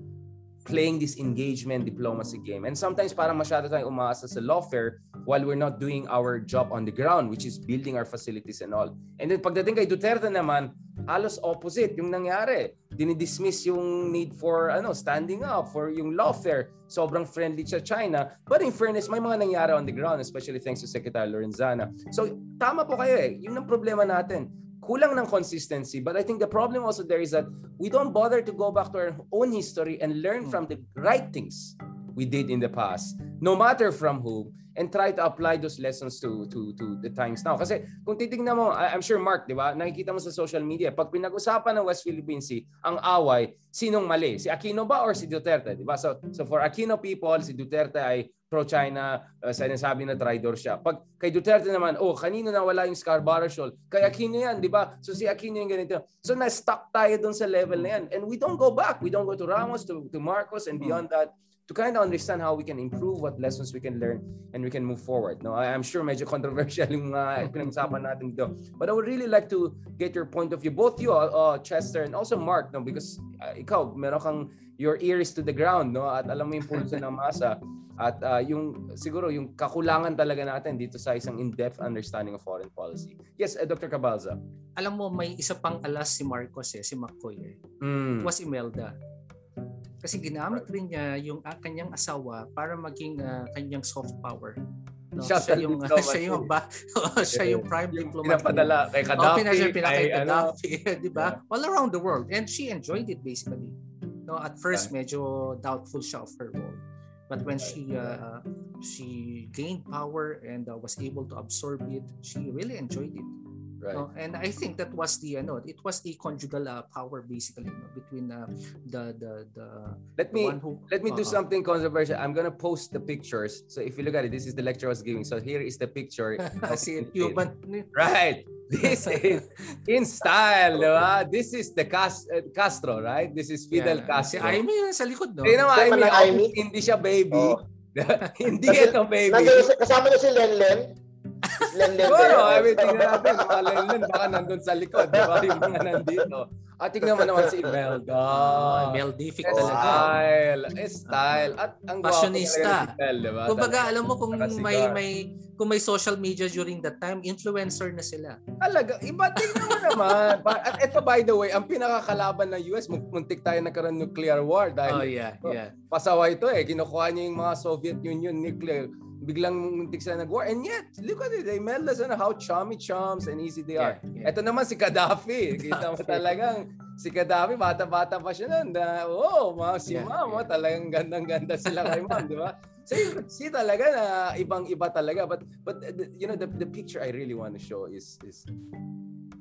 playing this engagement diplomacy game. And sometimes parang masyado tayong umaasa sa lawfare while we're not doing our job on the ground, which is building our facilities and all. And then pagdating kay Duterte naman, halos opposite yung nangyari. Dinidismiss yung need for ano standing up for yung lawfare. Sobrang friendly sa China. But in fairness, may mga nangyari on the ground, especially thanks to Secretary Lorenzana. So tama po kayo eh. Yun ang problema natin kulang ng consistency. But I think the problem also there is that we don't bother to go back to our own history and learn from the right things we did in the past, no matter from whom, and try to apply those lessons to to to the times now. Kasi kung titingnan mo, I'm sure Mark, di ba, nakikita mo sa social media, pag pinag-usapan ng West Philippine Sea, ang away, sinong mali? Si Aquino ba or si Duterte? Di ba? So, so for Aquino people, si Duterte ay pro-China, uh, sinasabi na traitor siya. Pag kay Duterte naman, oh, kanino na wala yung Scarborough Shoal? Kay Aquino yan, di ba? So si Aquino yung ganito. So na-stuck tayo dun sa level na yan. And we don't go back. We don't go to Ramos, to, to Marcos, and beyond that to kind of understand how we can improve, what lessons we can learn, and we can move forward. No, I'm sure medyo controversial yung mga pinag-usapan natin dito. But I would really like to get your point of view, both you, uh, uh Chester, and also Mark, no, because uh, ikaw, meron kang your ears to the ground, no, at alam mo yung pulso ng masa. At uh, yung siguro yung kakulangan talaga natin dito sa isang in-depth understanding of foreign policy. Yes, uh, Dr. Cabalza. Alam mo may isa pang alas si Marcos eh, si McCoy eh. Mm. It was Imelda. Kasi ginamit rin niya yung uh, kanyang asawa para maging uh, kanyang soft power. No, siya, siya yung uh, siya yung ba, siya yung prime yung diplomat. Pinapadala kay Gaddafi, oh, pinakay kay Gaddafi, ano, 'di ba? Yeah. All around the world and she enjoyed it basically. No, at first medyo doubtful siya of her role. But when she uh, she gained power and uh, was able to absorb it, she really enjoyed it. Right. No? And I think that was the ano, it was the conjugal uh, power basically no? between uh, the the the Let me who, let me uh, do uh-huh. something controversial. I'm gonna post the pictures. So if you look at it, this is the lecture I was giving. So here is the picture. See human. Right. This is in style, di ba? This is the Cas- uh, Castro, right? This is Fidel yeah. Castro. Si Aimee yun sa likod, no? Tingnan mo, Aimee, hindi siya baby. Oh. hindi ito baby. Kasama niya si Lenlen. Siguro, I mean, tingnan natin, mga Lenlen, baka nandun sa likod, di ba? Yung mga nandito. At tingnan mo naman si Imelda. Oh, Imeldific talaga. Style. Style. At ang Passionista. Si diba? Kumbaga, alam mo kung may may kung may social media during that time, influencer na sila. Talaga. Iba tingnan mo naman. At ito, by the way, ang pinakakalaban ng US, muntik tayo nagkaroon nuclear war dahil oh, yeah, yeah. pasawa ito eh. Kinukuha niya yung mga Soviet Union nuclear biglang muntik sila nag-war. And yet, look at it. They made us on how chummy chums and easy they are. Yeah, yeah. Ito naman si Gaddafi. Kita mo talagang si Gaddafi, bata-bata pa siya nun. Na, oh, mga si yeah, mom, yeah. talagang gandang-ganda sila kay mom, di ba? So you see talaga na ibang-iba talaga. But, but you know, the, the picture I really want to show is, is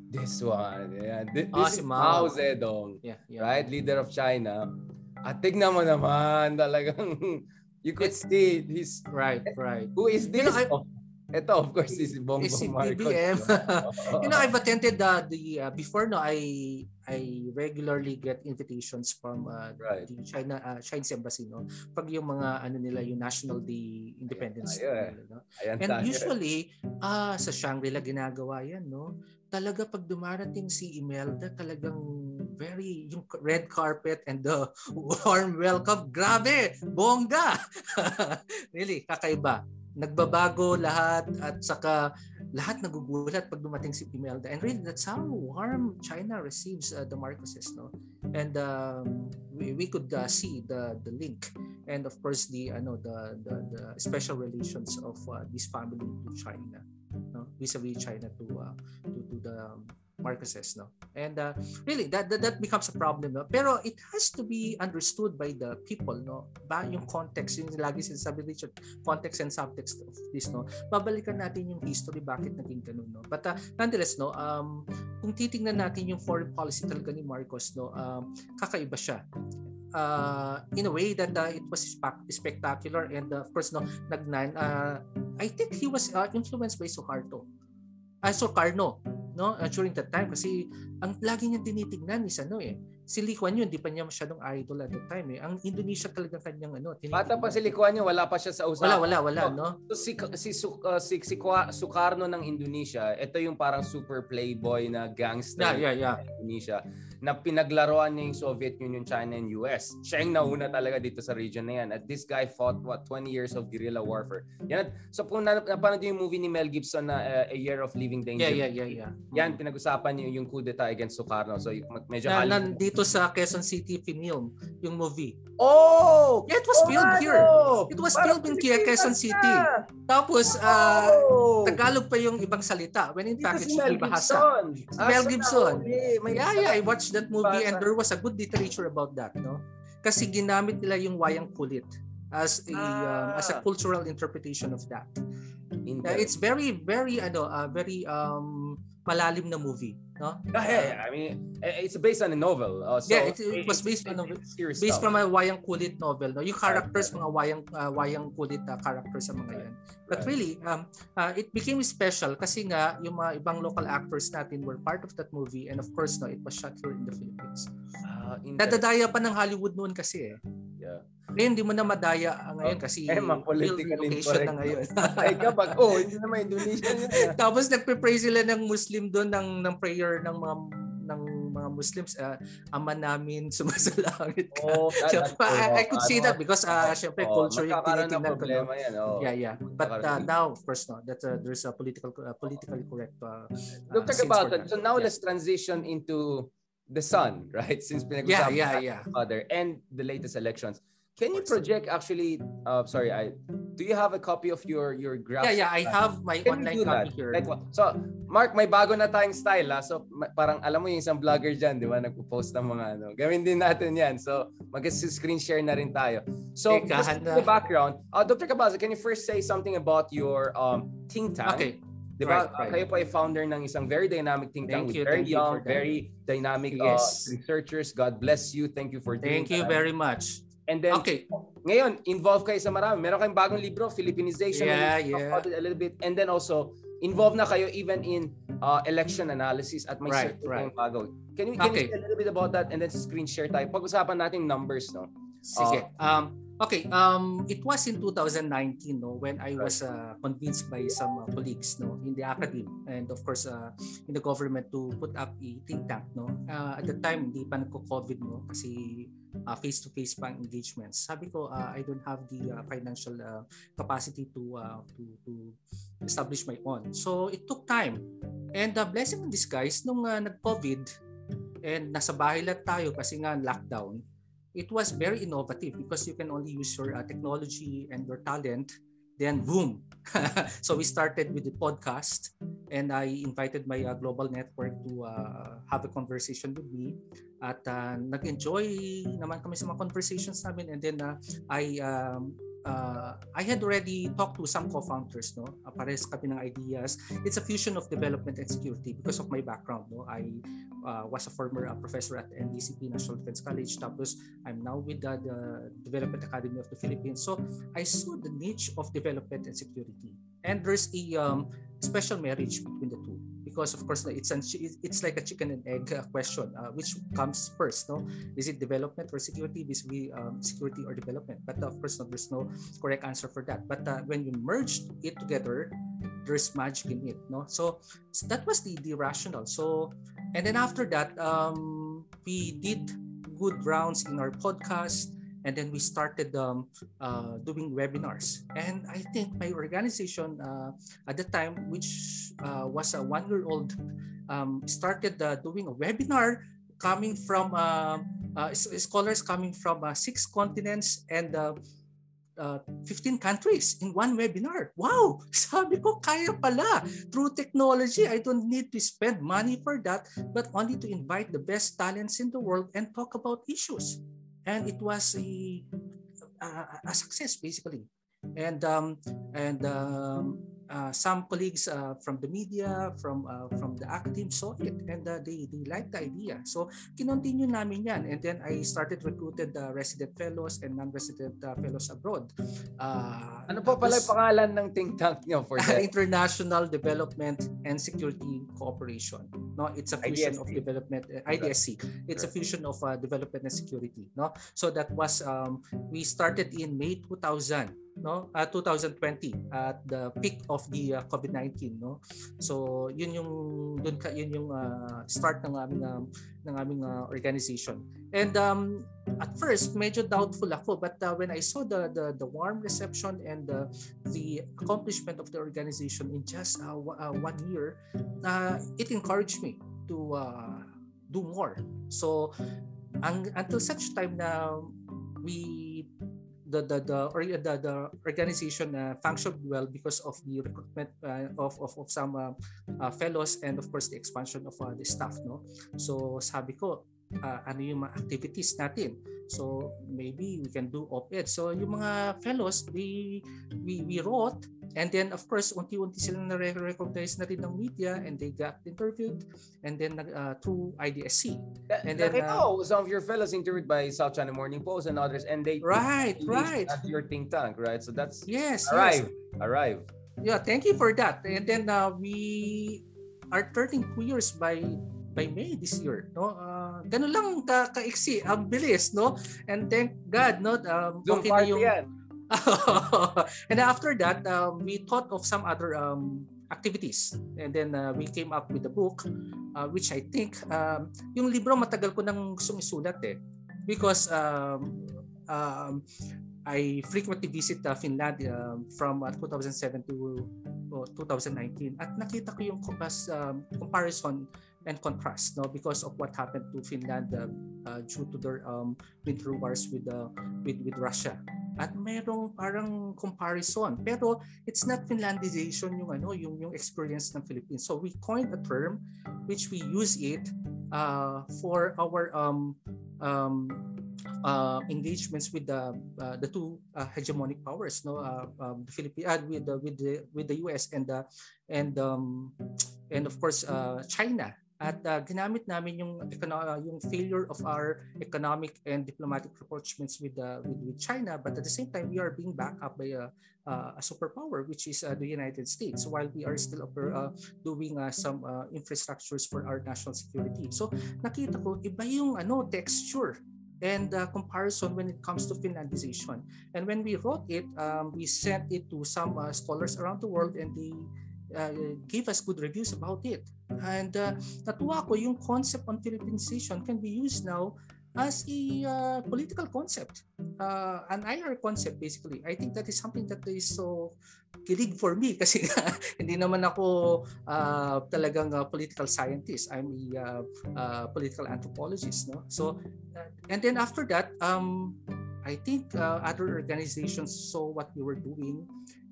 this one. Yeah. This, oh, is si Mao Zedong, yeah, yeah. right? Leader of China. At tignan mo naman talagang you could it's, see his right, right. Who is this? You know, oh, ito of course is Bongbong si Marcos. BBM. you know, I've attended the the uh, before no I I regularly get invitations from uh, right. the China uh, Chinese embassy no. Pag yung mga ano nila yung National Day Independence Ayan, Day, no? Ayan, And usually uh, sa Shangri-La ginagawa yan no. Talaga pag dumarating si Imelda talagang very yung red carpet and the warm welcome. Grabe, bongga. really, kakaiba. Nagbabago lahat at saka lahat nagugulat pag dumating si Imelda. And really, that's how warm China receives uh, the Marcoses, no? And um, we, we could uh, see the the link and of course the ano the the, the special relations of uh, this family to China. No? vis-a-vis China to uh, to, to the Marcoses no? And uh, really that, that that becomes a problem no? Pero it has to be understood by the people no? Ba yung context yung lagi sinasabi Richard context and subtext of this no? Babalikan natin yung history bakit naging ganun no? But uh, nonetheless no? Um kung titingnan natin yung foreign policy talaga ni Marcos no? Um kakaiba siya uh, in a way that uh, it was spectacular and uh, of course no nagnan uh, I think he was uh, influenced by Suharto. Uh, Sukarno no uh, during that time. Kasi ang lagi niya tinitingnan is ano eh si Lee Kuan Yew hindi pa niya masyadong idol at that time eh. Ang Indonesia talaga kanyang ano Bata pa si Lee Kuan Yew wala pa siya sa usapan. Wala wala wala no, no? So, si si si, uh, si, si Sukarno ng Indonesia ito yung parang super playboy na gangster yeah, yeah, yeah. Indonesia na pinaglaruan niya yung Soviet Union, China, and US. Siya yung nauna talaga dito sa region na yan. At this guy fought, what, 20 years of guerrilla warfare. Yan, so kung napanood yung movie ni Mel Gibson na uh, A Year of Living Danger. Yeah, yeah, yeah. yeah. Yan, pinag-usapan niyo yung coup d'etat against Sukarno. So medyo na, nandito sa Quezon City film, yung movie. Oh! Yeah, it was oh, filmed ano? here. It was filmed in Quezon City. Tapos, uh, oh. Tagalog pa yung ibang salita. When in fact, it's Mel Bahasa. Gibson. Mel Gibson. Yeah, yeah, I watched that movie and there was a good literature about that, no? Kasi ginamit nila yung wayang kulit as a um, as a ah. cultural interpretation of that. Uh, it's very very ano uh, very um malalim na movie, no? Yeah, yeah, yeah. I mean, eh, it's based on a novel. Uh, so yeah, it, it was based on a based stuff. from a wayang kulit novel. No, yung characters mga wayang uh, wayang kulit uh, characters sa mga yan. But really, um, uh, it became special kasi nga yung mga ibang local actors natin were part of that movie and of course, no, it was shot here in the Philippines. Uh, Nadadaya pa ng Hollywood noon kasi eh. Yeah. Ngayon, hindi mo na madaya ngayon kasi eh, political location na ngayon. Ay kapag, oh, hindi naman Indonesia yun. Tapos nagpe-pray sila ng Muslim doon ng, ng prayer ng mga ng mga Muslims uh, ama namin sumasalangit ka. Oh, that, so, I, I could see that because uh, syempre oh, culture yung tinitingnan ko. No? Yan, oh. Yeah, yeah. But uh, now, of course, no, that uh, there's a political uh, politically correct uh, about that. So now yeah. let's transition into the sun, right? Since pinag-usapan yeah, yeah, yeah. other and the latest elections. Can you project actually? Uh, sorry, I do you have a copy of your your graph? Yeah, yeah, I have my Can online copy here. Like, so, Mark, may bago na tayong style, ha? So, parang alam mo yung isang vlogger diyan, di ba, nagpo-post ng mga ano. Gawin din natin 'yan. So, mag-screen share na rin tayo. So, just the background, uh, Dr. Cabaza, can you first say something about your um think tank? Okay. Di ba? Right, right. Kayo po ay founder ng isang very dynamic think tank with very young, very dynamic uh, yes. uh, researchers. God bless you. Thank you for doing Thank you that. very much. And then, okay. ngayon, involved kayo sa marami. Meron kayong bagong libro, Philippinization. Yeah, yeah. About it a little bit. And then also, involved na kayo even in uh, election analysis at may right, right. bago. Can, we, can okay. you say a little bit about that and then screen share tayo? Pag-usapan natin numbers, no? Sige. Uh, um, Okay, um, it was in 2019 no when I was uh, convinced by some uh, colleagues no in the academy and of course uh, in the government to put up a think tank no. Uh, at the time hindi pa nagko-COVID no kasi uh, face-to-face pang engagements. Sabi ko uh, I don't have the uh, financial uh, capacity to uh, to to establish my own. So it took time. And the uh, blessing in disguise nung uh, nag-COVID and nasa bahay lang tayo kasi nga lockdown it was very innovative because you can only use your uh, technology and your talent then boom. So we started with the podcast and i invited my uh, global network to uh, have a conversation with me. At uh, nag-enjoy naman kami sa mga conversations namin and then uh, i um, uh, I had already talked to some co-founders, no? Uh, pares kami ng ideas. It's a fusion of development and security because of my background, no? I uh, was a former uh, professor at NDCP National Defense College. Tapos I'm now with the, the Development Academy of the Philippines. So I saw the niche of development and security. And there's a um, special marriage between the two because of course it's an, it's like a chicken and egg uh, question uh, which comes first no? Is it development or security? Um, security or development. But of course no, there's no correct answer for that. But uh, when you merge it together there's magic in it no? So, so that was the the rationale. So and then after that um, we did good rounds in our podcast and then we started um, uh, doing webinars and i think my organization uh, at the time which uh, was a one year old um, started uh, doing a webinar coming from uh, uh, scholars coming from six continents and uh, 15 countries in one webinar. Wow! Sabi ko, kaya pala. Through technology, I don't need to spend money for that, but only to invite the best talents in the world and talk about issues. And it was a, a, a success, basically. And um, and um, uh, some colleagues uh, from the media, from uh, from the academe saw it and uh, they they liked the idea. So kinontinue namin yan and then I started recruited uh, resident fellows and non-resident uh, fellows abroad. Uh, ano po pala yung pangalan ng think tank niyo for that? International Development and Security Cooperation. No, it's a fusion IDSC. of development uh, IDSC. It's a fusion of uh, development and security, no? So that was um, we started in May 2000 no? Uh, 2020 at the peak of the uh, COVID-19 no? So yun yung doon ka yun yung uh, start ng aming uh, ng aming uh, organization. And um at first medyo doubtful ako but uh, when I saw the the the warm reception and the the accomplishment of the organization in just uh, uh, one year uh, it encouraged me to uh, do more. So ang, until such time na we the the the, or the, the organization uh, functioned well because of the recruitment uh, of, of of some uh, uh, fellows and of course the expansion of uh, the staff no? So sabi ko uh, ano yung mga activities natin so maybe we can do op-ed so yung mga fellows we we, we wrote And then of course, unti-unti sila na-recognize na rin ng media and they got interviewed and then uh, through IDSC. And then uh, oh, some of your fellows interviewed by South China Morning Post and others and they Right, right. At your think tank, right? So that's Yes, arrive, yes. arrive. Yeah, thank you for that. And then uh, we are turning two years by by May this year no? Uh, ganun lang ka kaiksi. Ang bilis no? And thank God no? Um, Zoom okay party yung, yan. And after that, um, we thought of some other um, activities. And then uh, we came up with a book, uh, which I think, um, yung libro matagal ko nang gustong isulat eh. Because um, um, I frequently visit uh, Finland uh, from uh, 2007 to uh, 2019 at nakita ko yung uh, comparison and contrast no because of what happened to Finland uh, uh, due to their um, winter wars with uh, with with Russia. At merong parang comparison pero it's not Finlandization yung ano yung yung experience ng Philippines. So we coined a term which we use it uh, for our um, um, uh, engagements with the uh, the two uh, hegemonic powers no? Uh, um, the Philippines uh, with the with the with the US and the and um, and of course uh, China. At uh, ginamit namin yung uh, yung failure of our economic and diplomatic rapprochements with, uh, with with China. But at the same time we are being backed up by a, uh, a superpower which is uh, the United States. While we are still uh, doing uh, some uh, infrastructures for our national security. So nakita ko iba yung ano texture and uh, comparison when it comes to Finlandization. And when we wrote it, um, we sent it to some uh, scholars around the world and they uh, gave us good reviews about it. And uh, natuwa ko yung concept on Philippinization can be used now as a uh, political concept, uh, an IR concept basically. I think that is something that is so kilig for me kasi hindi naman ako uh, talagang uh, political scientist. I'm a uh, uh, political anthropologist. No? So, uh, and then after that, um, I think uh, other organizations saw what we were doing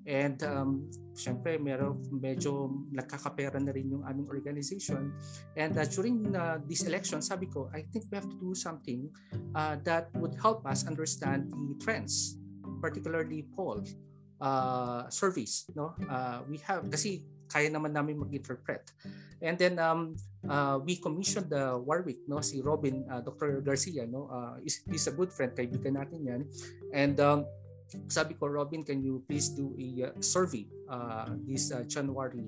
And um, syempre, meron, medyo nagkakapera na rin yung aming organization. And uh, during uh, this election, sabi ko, I think we have to do something uh, that would help us understand the trends, particularly poll uh, surveys. No? Uh, we have, kasi kaya naman namin mag-interpret. And then um, uh, we commissioned the uh, Warwick, no, si Robin, uh, Dr. Garcia, no, uh, is, is a good friend, kaibigan natin yan. And um, sabi ko, Robin, can you please do a uh, survey uh, this uh, January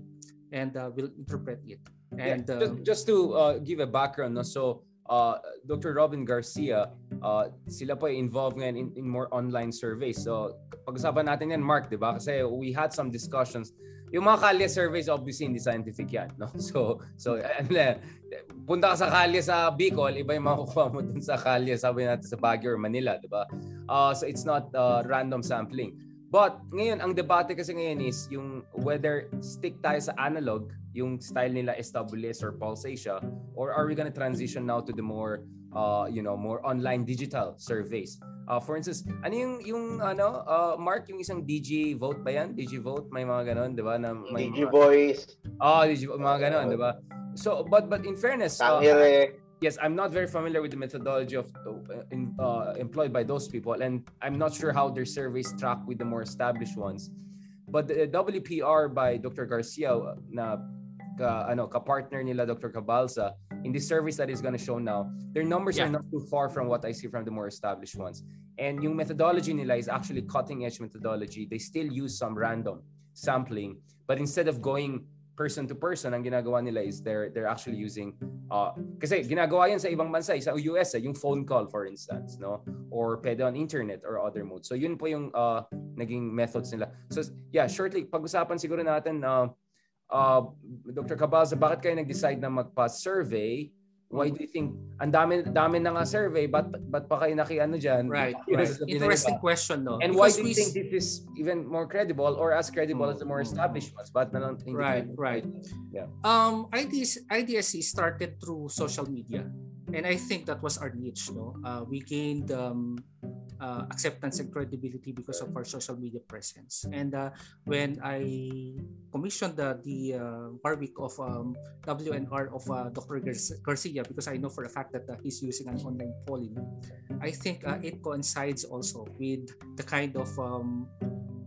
and uh, we'll interpret it. And yeah, just, um, just to uh, give a background, so uh, Dr. Robin Garcia, uh, sila po involved ngayon in, in more online surveys. So pag-usapan natin yan, Mark, di ba? Kasi we had some discussions yung mga kalye surveys obviously hindi scientific yan no so so ano punta ka sa kalye sa Bicol iba yung makukuha mo dun sa kalye sabi natin sa Baguio or Manila di ba uh, so it's not uh, random sampling but ngayon ang debate kasi ngayon is yung whether stick tayo sa analog yung style nila SWS or Pulse Asia or are we gonna transition now to the more uh, you know, more online digital surveys. Uh, for instance, ano yung yung ano, uh, Mark, yung isang DG vote ba yan? DG vote, may mga ganon, 'di ba? Na may DG Voice. Oh, DG mga ganon, 'di ba? So, but but in fairness, uh, yes, I'm not very familiar with the methodology of uh, in, uh, employed by those people, and I'm not sure how their surveys track with the more established ones. But the WPR by Dr. Garcia uh, na ka, ano, ka-partner nila Dr. Cabalsa, in the service that is going to show now, their numbers yeah. are not too far from what I see from the more established ones. And yung methodology nila is actually cutting edge methodology. They still use some random sampling, but instead of going person to person, ang ginagawa nila is they're they're actually using uh kasi ginagawa yan sa ibang bansa, sa US eh, yung phone call for instance, no? Or pwede on internet or other modes. So yun po yung uh naging methods nila. So yeah, shortly pag-usapan siguro natin uh uh, Dr. Cabalza, bakit kayo nag-decide na magpa-survey? Why do you think, ang dami, dami na nga survey, but but pa kayo nakiano dyan? Right, right. Interesting question, no? And Because why do you we... think this is even more credible or as credible mm-hmm. as the more mm. established ones? But na lang, right, right. Yeah. Um, IDS, IDSC started through social media. And I think that was our niche, no? Uh, we gained um, uh, acceptance and credibility because of our social media presence. And uh, when I commissioned the, the uh, bar week of um, WNR of uh, Dr. Garcia, because I know for a fact that uh, he's using an online polling, I think uh, it coincides also with the kind of um,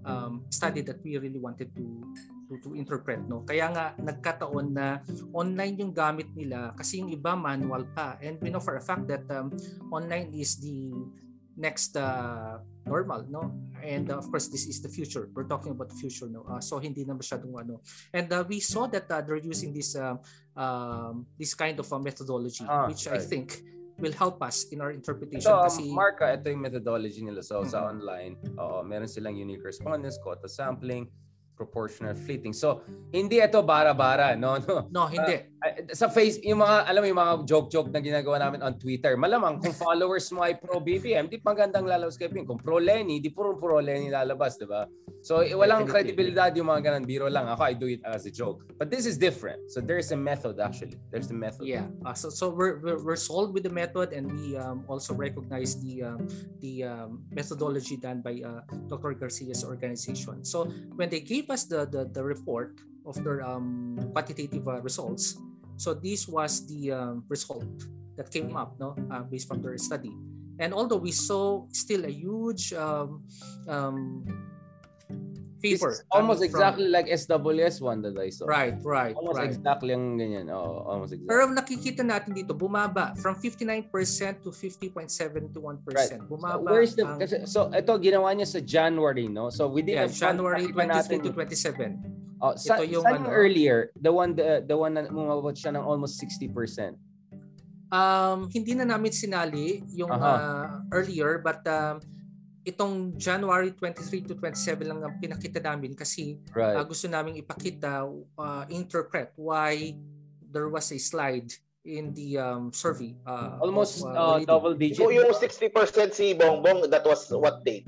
um, study that we really wanted to to, to interpret no kaya nga nagkataon na online yung gamit nila kasi yung iba manual pa and we know for a fact that um, online is the next uh, normal no and uh, of course this is the future we're talking about the future no uh, so hindi na masyadong ano and uh, we saw that uh, they're using this uh, um, this kind of uh, methodology ah, which right. i think will help us in our interpretation ito, um, kasi Mark, ito yung methodology nila so mm-hmm. sa online uh, meron silang unique respondents quota sampling proportional fleeting. So, hindi ito bara-bara, no? No, no hindi. Sa face, yung mga, alam mo, yung mga joke-joke na ginagawa namin on Twitter, malamang kung followers mo ay pro BBM, di magandang lalabas kayo. Kung pro Lenny, di puro pro Lenny lalabas, di ba? So, eh, walang credibility yung mga ganun. Biro lang. Ako, I do it as a joke. But this is different. So, there's a method actually. There's the method. Yeah. Uh, so, so we're, we're, we're sold with the method and we um, also recognize the um, the um, methodology done by uh, Dr. Garcia's organization. So, when they gave us the, the, the report of their um, quantitative uh, results, so this was the um, result that came up no, uh, based from their study. And although we saw still a huge um, um, favor. It's almost exactly from, like SWS one that I saw. Right, right, almost right. exactly yung ganyan. Oh, almost exactly. Pero nakikita natin dito, bumaba from 59% to 50.71%. Right. Bumaba. So, where's the, ang, kasi, so ito ginawa niya sa January, no? So within yeah, January 23 to 27. Oh, sa, ito yung ano, earlier, the one the, the one na bumaba siya ng almost 60%. Um, hindi na namin sinali yung uh-huh. uh, earlier but um, itong January 23 to 27 lang ang pinakita namin kasi right. uh, gusto naming ipakita, uh, interpret why there was a slide in the um, survey. Uh, Almost of, uh, uh, double digit. So yung 60% si Bongbong, that was what date?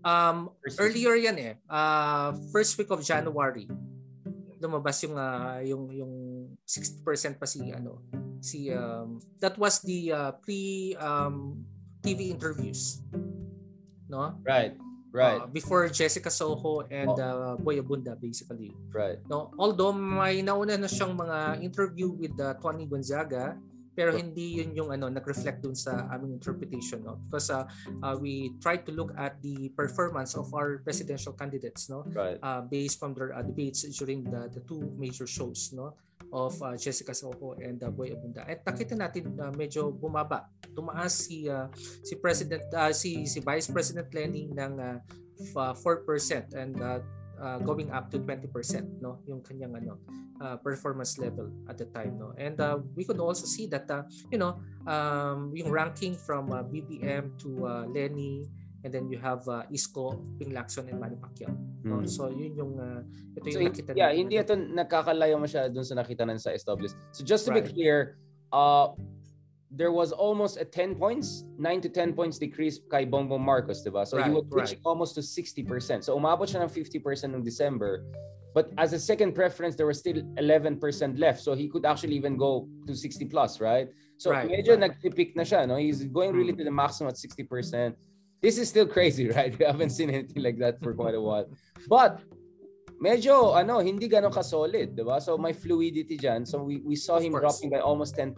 Um, earlier yan eh. Uh, first week of January. Lumabas yung uh, yung yung 60% pa si ano si um, that was the uh, pre um, TV interviews no? Right. Right. Uh, before Jessica Soho and oh. uh, Boy Abunda basically. Right. No, although may nauna na siyang mga interview with uh, Tony Gonzaga, pero hindi yun yung ano nag-reflect dun sa aming interpretation no because uh, uh, we try to look at the performance of our presidential candidates no right. uh, based from their uh, debates during the the two major shows no of uh, Jessica Soho and uh, Boy Abunda. At nakita natin uh, medyo bumaba. Tumaas si uh, si President uh, si si Vice President Lenny ng uh, 4% and uh, uh, going up to 20% no yung kanyang ano uh, performance level at the time no and uh, we could also see that uh, you know um, yung ranking from uh, BBM to uh, Lenny and then you have uh, Isko, Ping Lacson, and Manny Pacquiao. No? Mm. So yun yung uh, ito yung so, nakita Yeah, hindi ito nakakalayo masyado dun sa nakita nan sa SWS. So just to right. be clear, uh, there was almost a 10 points, 9 to 10 points decrease kay Bongbong Marcos, diba? So right, he was reaching right. almost to 60%. So umabot siya ng 50% ng December. But as a second preference, there was still 11% left. So he could actually even go to 60 plus, right? So Right, medyo right. nagtipik na siya, no? He's going really hmm. to the maximum at 60%. This is still crazy, right? We haven't seen anything like that for quite a while. But medyo ano, hindi gano'n ka-solid, 'di ba? So may fluidity diyan. So we we saw Of him course. dropping by almost 10%,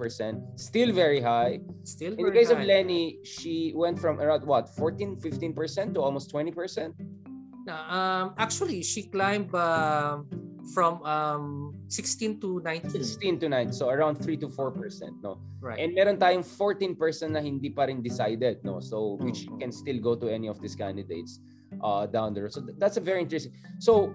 still very high. Still In the case of high. Lenny, she went from around what, 14, 15% to almost 20%. Na, um, actually, she climbed um, from um, 16 to 19. 16 to 9, so around 3 to 4%, no? Right. And meron tayong 14% na hindi pa rin decided, no? So which Mm. can still go to any of these candidates uh, down the road. So th- that's a very interesting. So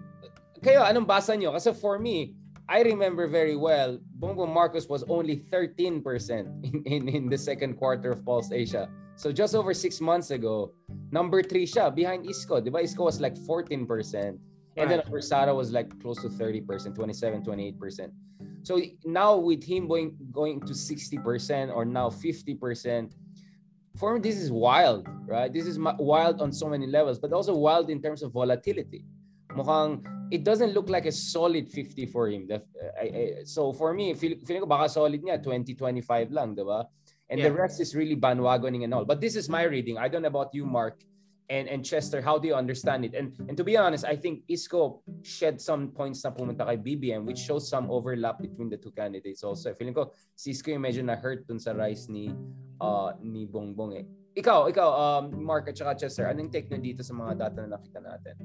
kayo anong basa nyo? Kasi for me, I remember very well, Bongbong Marcos was only 13% in, in, in the second quarter of Pulse Asia. So just over six months ago, number three siya behind Isko. Di ba? Isko was like 14%. And then. Sara was like close to 30%, 27, 28%. So now with him going going to 60% or now 50%, for me this is wild, right? This is wild on so many levels, but also wild in terms of volatility. Mukhang it doesn't look like a solid 50 for him. The- I- I- so for me, feel, feeling ko baka solid niya 20, 25 lang, di ba? And the Yeah. rest is really bandwagoning and all. But this is my reading. I don't know about you, Mark and and Chester. How do you understand it? And and to be honest, I think Isco shed some points na pumunta kay BBM which shows some overlap between the two candidates also. Feeling ko si Isco yung medyo na-hurt dun sa rise ni uh, ni Bongbong eh. Ikaw, ikaw, um, Mark at saka Chester, anong take nyo dito sa mga data na nakita natin?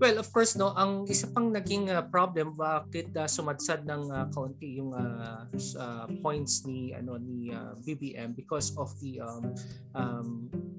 Well, of course, no, ang isa pang naging uh, problem bakit uh, sumadsad ng uh, kaunti yung uh, uh, points ni ano ni uh, BBM because of the um, um,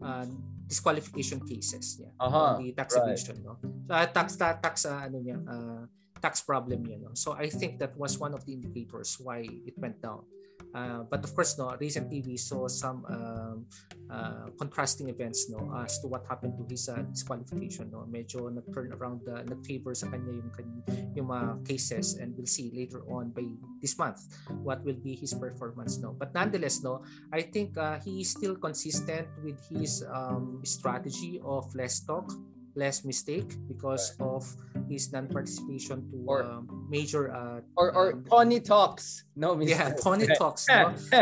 uh, disqualification cases yeah Aha, on the tax right. evasion no? So, uh, tax ta- tax uh, ano niya uh, tax problem niya no? So i think that was one of the indicators why it went down uh, but of course no recently we saw some um, uh, contrasting events no as to what happened to his uh, disqualification no. Medyo nag-turn around uh, nag-favor sa kanya yung yung mga cases and we'll see later on by this month what will be his performance no. But nonetheless no I think uh, he is still consistent with his um, strategy of less talk less mistake because of his non-participation to Or- um, major uh, Or or um, Tony talks. No, Mr. yeah Tony talks no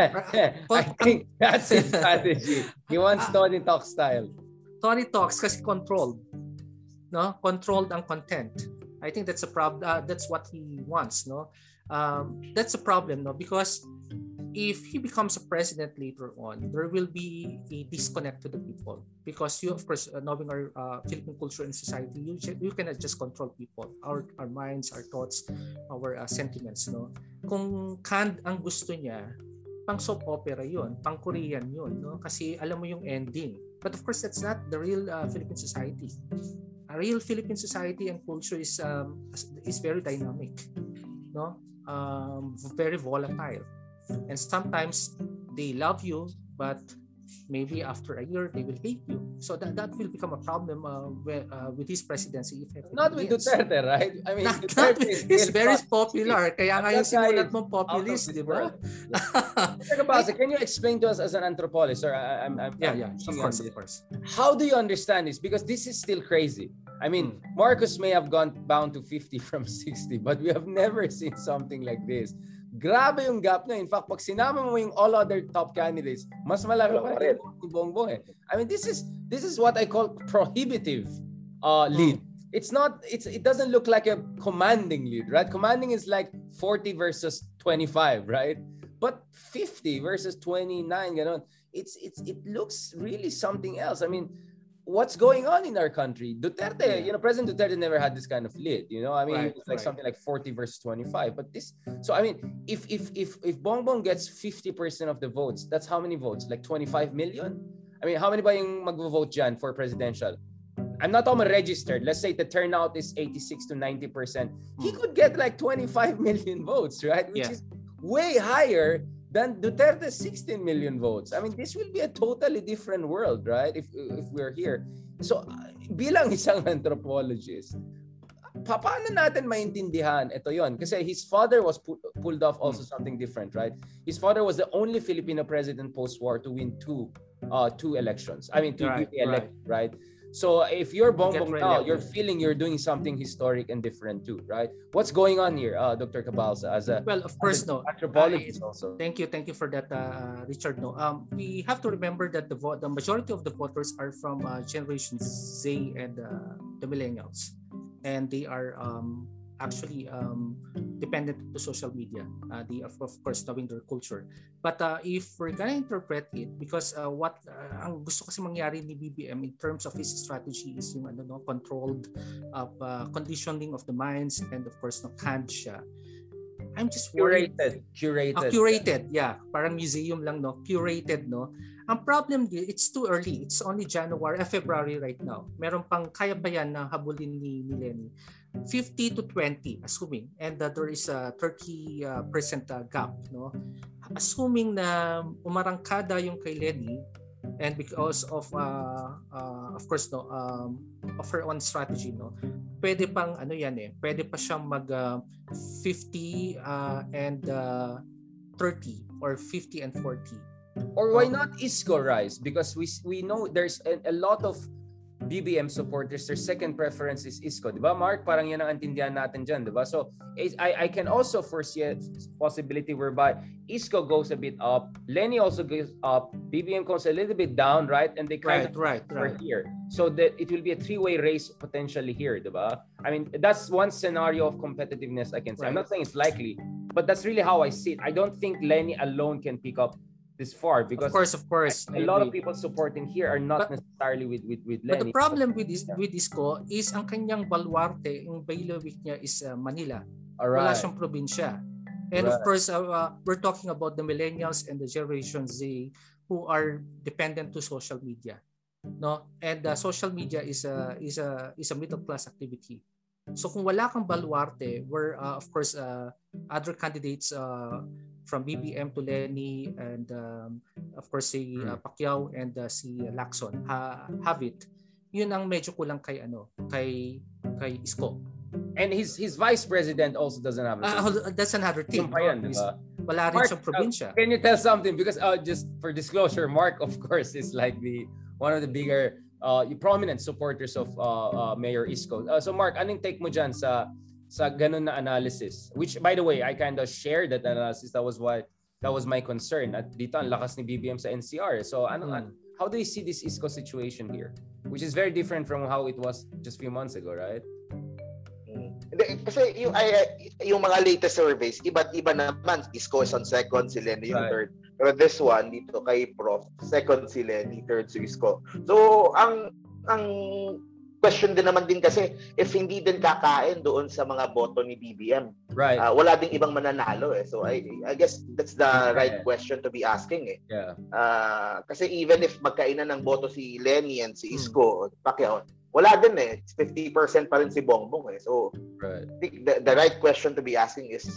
I think that's his strategy. He wants Tony talk style. Tony talks kasi controlled. No? Controlled ang content. I think that's a problem uh, that's what he wants, no? Um, that's a problem, no? Because if he becomes a president later on, there will be a disconnect to the people because you, of course, uh, knowing our uh, Philippine culture and society, you you cannot just control people, our our minds, our thoughts, our uh, sentiments, no. Kung canned ang gusto niya, pang soap opera yun, pang Korean yun, no? Kasi alam mo yung ending. But of course, that's not the real uh, Philippine society. A real Philippine society and culture is um, is very dynamic, no? Um, very volatile, and sometimes they love you, but maybe after a year they will hate you. So that that will become a problem uh, with, uh, with his presidency. If Not with wins. Duterte, right? I mean, Not, not Duterte he's very popular. Kaya nga That yung guy sinulat is mong populist, di ba? Cabasa, can you explain to us as an anthropologist, or I, I'm, I'm, yeah, yeah, of course, of course. How do you understand this? Because this is still crazy. I mean, Hmm. Marcos may have gone down to 50 from 60, but we have never seen something like this. Grabe yung gap niya. In fact, pag sinama mo yung all other top candidates, mas malaki pa rin ni Bongbong eh. I mean, this is this is what I call prohibitive uh, lead. It's not it's it doesn't look like a commanding lead, right? Commanding is like 40 versus 25, right? But 50 versus 29, ganon. It's it's it looks really something else. I mean, what's going on in our country? Duterte, Yeah. you know, President Duterte never had this kind of lead. You know, I mean, Right, it was like right. something like 40 versus 25. But this, so I mean, if if if if Bongbong gets 50% of the votes, that's how many votes? Like 25 million? I mean, how many ba yung magvo-vote dyan for presidential? I'm not talking registered. Let's say the turnout is 86 to 90%. He Hmm. could get like 25 million votes, right? Which Yeah. is way higher than Duterte's 16 million votes. I mean, this will be a totally different world, right? If if we're here. So, bilang isang anthropologist, pa paano natin maintindihan? Ito yon kasi his father was pu- pulled off also something different right? His father was the only filipino president post-war to win two uh two elections. I mean to Right, be elected right So if you're Bongbong now, you're feeling you're doing something historic and different too, right? What's going on here, uh, Dr. Cabalza, as a Well, of course, no. anthropologist also? Thank you, thank you for that, uh, Richard. No, um, we have to remember that the vote, the majority of the voters are from uh, Generation Z and uh, the millennials, and they are um, actually um, dependent to social media. Uh, they of, of course knowing their culture. But uh, if we're gonna interpret it, because uh, what uh, ang gusto kasi mangyari ni BBM in terms of his strategy is yung ano no controlled of uh, conditioning of the minds and of course no canned siya. I'm just worried Curated. Curated. Ah, curated, yeah. Parang museum lang, no? Curated, no? Ang problem, di- it's too early. It's only January, uh, February right now. Meron pang kaya ba yan na habulin ni, ni Lenny? 50 to 20, assuming. And uh, there is a 30 uh, percent uh, gap, no? Assuming na umarangkada yung kay Lenny, and because of uh, uh, of course no um, of her own strategy no pwede pang ano yan eh pwede pa siyang mag uh, 50 uh, and uh, 30 or 50 and 40 Or why not Isco rise? Because we we know there's a, a lot of BBM supporters, their second preference is Isco. Di ba, Mark? Parang yan ang intindihan natin dyan, di ba? So, I, I can also foresee a possibility whereby Isco goes a bit up, Lenny also goes up, BBM goes a little bit down, right? And they kind right of right right here. So that it will be a three-way race potentially here, di ba? I mean, that's one scenario of competitiveness I can say. I'm not saying it's likely, but that's really how I see it. I don't think Lenny alone can pick up this far because of course of course a lot of people supporting here are not But- necessarily with with with But Lenny. the problem with this Yeah. with Isko is ang kanyang baluarte, yung bailiwick niya is uh, Manila. All Wala siyang probinsya. And of Right. course, uh, uh, we're talking about the millennials and the Generation Z who are dependent to social media. No? And uh, social media is a is a is a middle class activity. So kung wala kang baluarte, where uh, of course uh, other candidates uh, from BBM to Lenny and um, of course si uh, Pacquiao and uh, si Lacson ha, have it. Yun ang medyo kulang kay ano, kay kay Isko. And his his vice president also doesn't have a Ah, team. hold- that's another thing. Yung pa yan, no? di ba? Wala rin Mark, siyang probinsya. Can you tell something? Because uh, just for disclosure, Mark, of course, is like the one of the bigger, uh, prominent supporters of uh, uh, Mayor Isko. Uh, so, Mark, anong take mo dyan sa sa ganun na analysis? Which, by the way, I kind of shared that analysis. That was what that was my concern. At dito, ang lakas ni BBM sa NCR. So, ano, Hmm. how do you see this Isko situation here? Which is very different from how it was just few months ago, right? Mm. Hindi, kasi yung, ay, yung mga latest surveys, iba't iba naman. Isko is on second, si Lenny yung Right. third. Pero this one, dito kay Prof, second si Lenny, third si Isko. So, ang ang question din naman din kasi if hindi din kakain doon sa mga boto ni BBM, Right. ah, wala ding ibang mananalo eh. So I I guess that's the right question to be asking eh. yeah. Ah, kasi even if magkainan ng boto si Lenny and si Hmm. Isko, Pacquiao, wala din eh. 50% pa rin si Bongbong eh. So Right. I think the, the right question to be asking is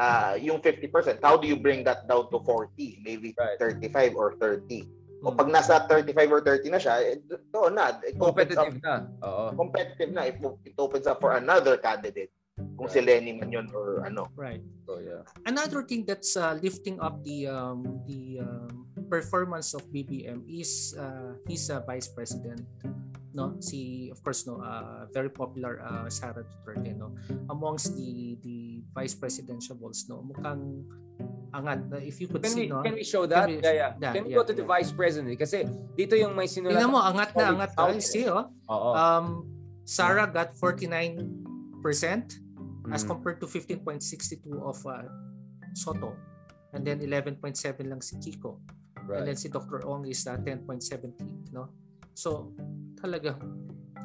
uh, yung 50%, how do you bring that down to 40, maybe Right. 35 or 30? O pag nasa 35 or 30 na siya, eh, doon na. It opens up, Competitive na. Oo. competitive na. It, it opens up for another candidate. Kung si Lenny man yun or ano. Right. So, yeah. Another thing that's uh, lifting up the um, the um, performance of BBM is uh, his uh, vice president no si of course no uh, very popular uh, Sara Duterte no amongst the the vice presidentiables no mukhang angat na if you could Can we, see no can we show that? Can we- yeah, yeah. yeah, Can we yeah, go to the yeah. vice president? Kasi dito yung may sinulat. tingnan mo angat na angat eh. see oh Oo. um Sarah got 49% as Mm. compared to 15.62 of uh, Soto and then 11.7 lang si Kiko and then right. si Dr. Ong is uh, 10.70 no so talaga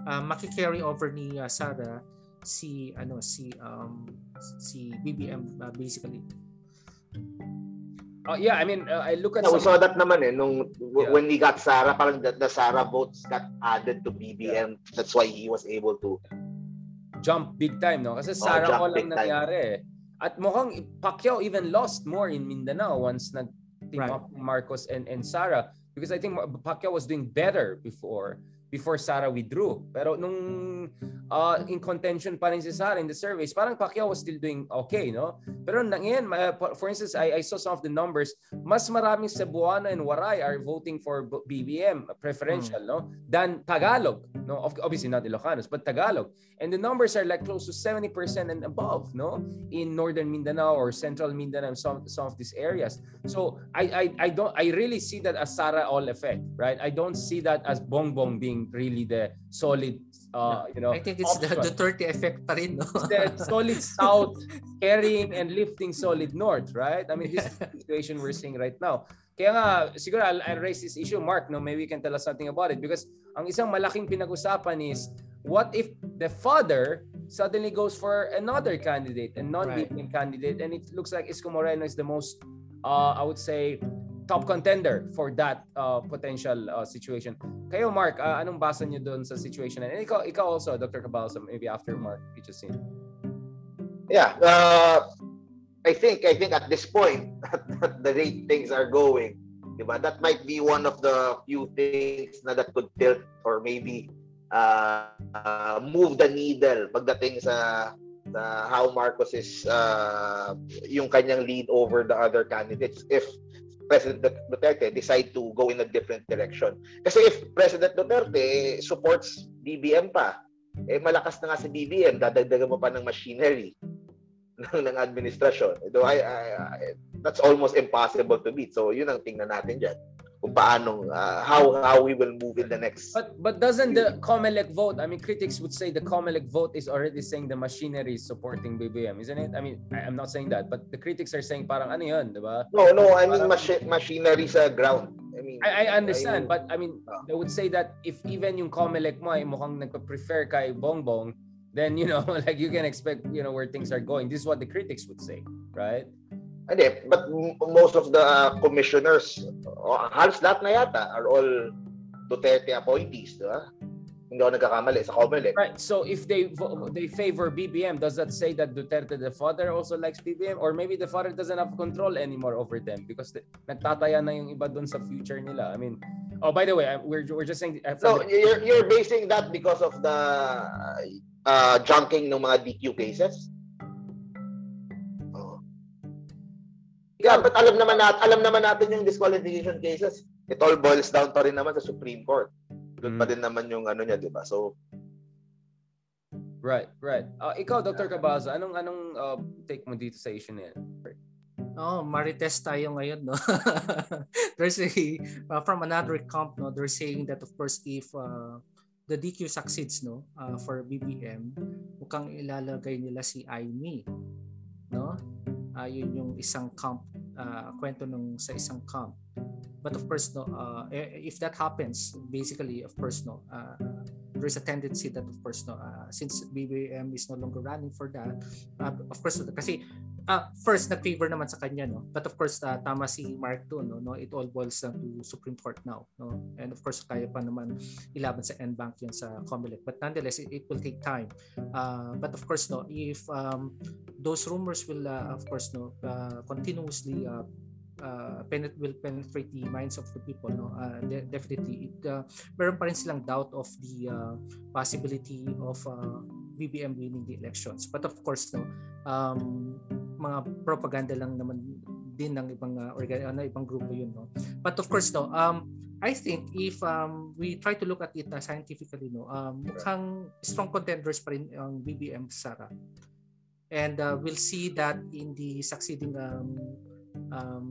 uh, makikarry over ni uh, Sara si ano si um si BBM uh, basically Oh, yeah, I mean, uh, I look at Yeah, we some saw that naman eh. Nung, w- Yeah. When he got Sara, parang the, the Sara votes got added to BBM. That's why he was able to. jump big time, no? Kasi Sarah jump ko lang nangyari eh. At mukhang Pacquiao even lost more in Mindanao once nag-team Right. up Marcos and, and Sarah. Because I think Pacquiao was doing better before before Sarah withdrew. Pero nung uh, in contention pa rin si Sara in the surveys. Parang Pacquiao was still doing okay, no? Pero ngayon, for instance, I, I saw some of the numbers. Mas maraming Cebuano and Waray are voting for BBM, preferential, hmm. no? Than Tagalog, no? Obviously not Ilocanos, but Tagalog. And the numbers are like close to 70% and above, no? In northern Mindanao or central Mindanao, some, some of these areas. So I, I, I don't, I really see that as Sara all effect, right? I don't see that as Bongbong being really the solid uh, you know, I think it's option. the Duterte effect pa rin, no? the solid south carrying and lifting solid north, right? I mean, this is the situation we're seeing right now. Kaya nga, siguro I'll, I'll raise this issue, Mark, no? Maybe you can tell us something about it because ang isang malaking pinag-usapan is what if the father suddenly goes for another candidate, a non-BPM right. candidate, and it looks like Isko Moreno is the most, uh, I would say, top contender for that uh, potential uh, situation. Kayo, Mark, uh, anong basa niyo doon sa situation? And ikaw, ikaw also, Dr. Cabalsa, maybe after Mark Pichasin. Yeah, uh, I think I think at this point, at the rate things are going, diba, that might be one of the few things na that could tilt or maybe uh, uh, move the needle pagdating sa sa how Marcos is uh, yung kanyang lead over the other candidates if President Duterte decide to go in a different direction. Kasi if President Duterte supports BBM pa, eh malakas na nga si BBM, dadagdagan mo pa ng machinery ng, ng administrasyon. Though I, I, I, that's almost impossible to beat. So yun ang tingnan natin diyan kung paano uh, how how we will move in the next but but doesn't the COMELEC vote I mean critics would say the COMELEC vote is already saying the machinery is supporting BBM isn't it? I mean I'm not saying that but the critics are saying parang ano yun di ba? No no I mean machi- machinery sa ground. I mean I, I understand I mean, but I mean uh, they would say that if even yung COMELEC mo ay mukhang nagpa-prefer kay Bongbong then you know like you can expect you know where things are going. This is what the critics would say right Hindi, but most of the commissioners, halos lahat na yata, are all Duterte appointees, di ba? Hindi ako nagkakamali sa COMELEC. Right. So if they they favor BBM, does that say that Duterte the father also likes BBM? Or maybe the father doesn't have control anymore over them because the, nagtataya na yung iba doon sa future nila. I mean, oh, by the way, we're, we're just saying... No, you're, you're basing that because of the uh, junking ng mga DQ cases? Yeah, but alam naman natin, alam naman natin yung disqualification cases. It all boils down pa rin naman sa Supreme Court. Doon mm. pa din naman yung ano niya, 'di ba? So Right, right. Uh, ikaw Dr. Cabaza, anong anong uh, take mo dito sa issue na yan? Oh, marites tayo ngayon, no. there's a uh, from another camp, no. They're saying that of course if uh, the DQ succeeds, no, uh, for BBM, mukhang ilalagay nila si Aimee, no? uh, yun yung isang camp uh, kwento nung sa isang camp. But of course no uh, if that happens basically of course no uh, there's a tendency that of course no uh, since BBM is no longer running for that uh, of course kasi uh, first nag-favor naman sa kanya no? But of course uh, tama si Mark to no no? It all boils down to Supreme Court now no? And of course kaya pa naman ilaban sa NBank yan sa COMELEC. But nonetheless it, it will take time. Uh, but of course no if um, those rumors will uh, of course no uh, continuously uh, uh, penet- will penetrate the minds of the people no? Uh, de- definitely it uh, meron pa rin silang doubt of the uh, possibility of uh, BBM winning the elections. But of course no um, mga propaganda lang naman din ng ibang uh, organ ano ibang grupo yun no? But of course no um I think if um, we try to look at it uh, scientifically no um, mukhang strong contenders pa rin ang BBM Sara and uh, we'll see that in the succeeding um, um,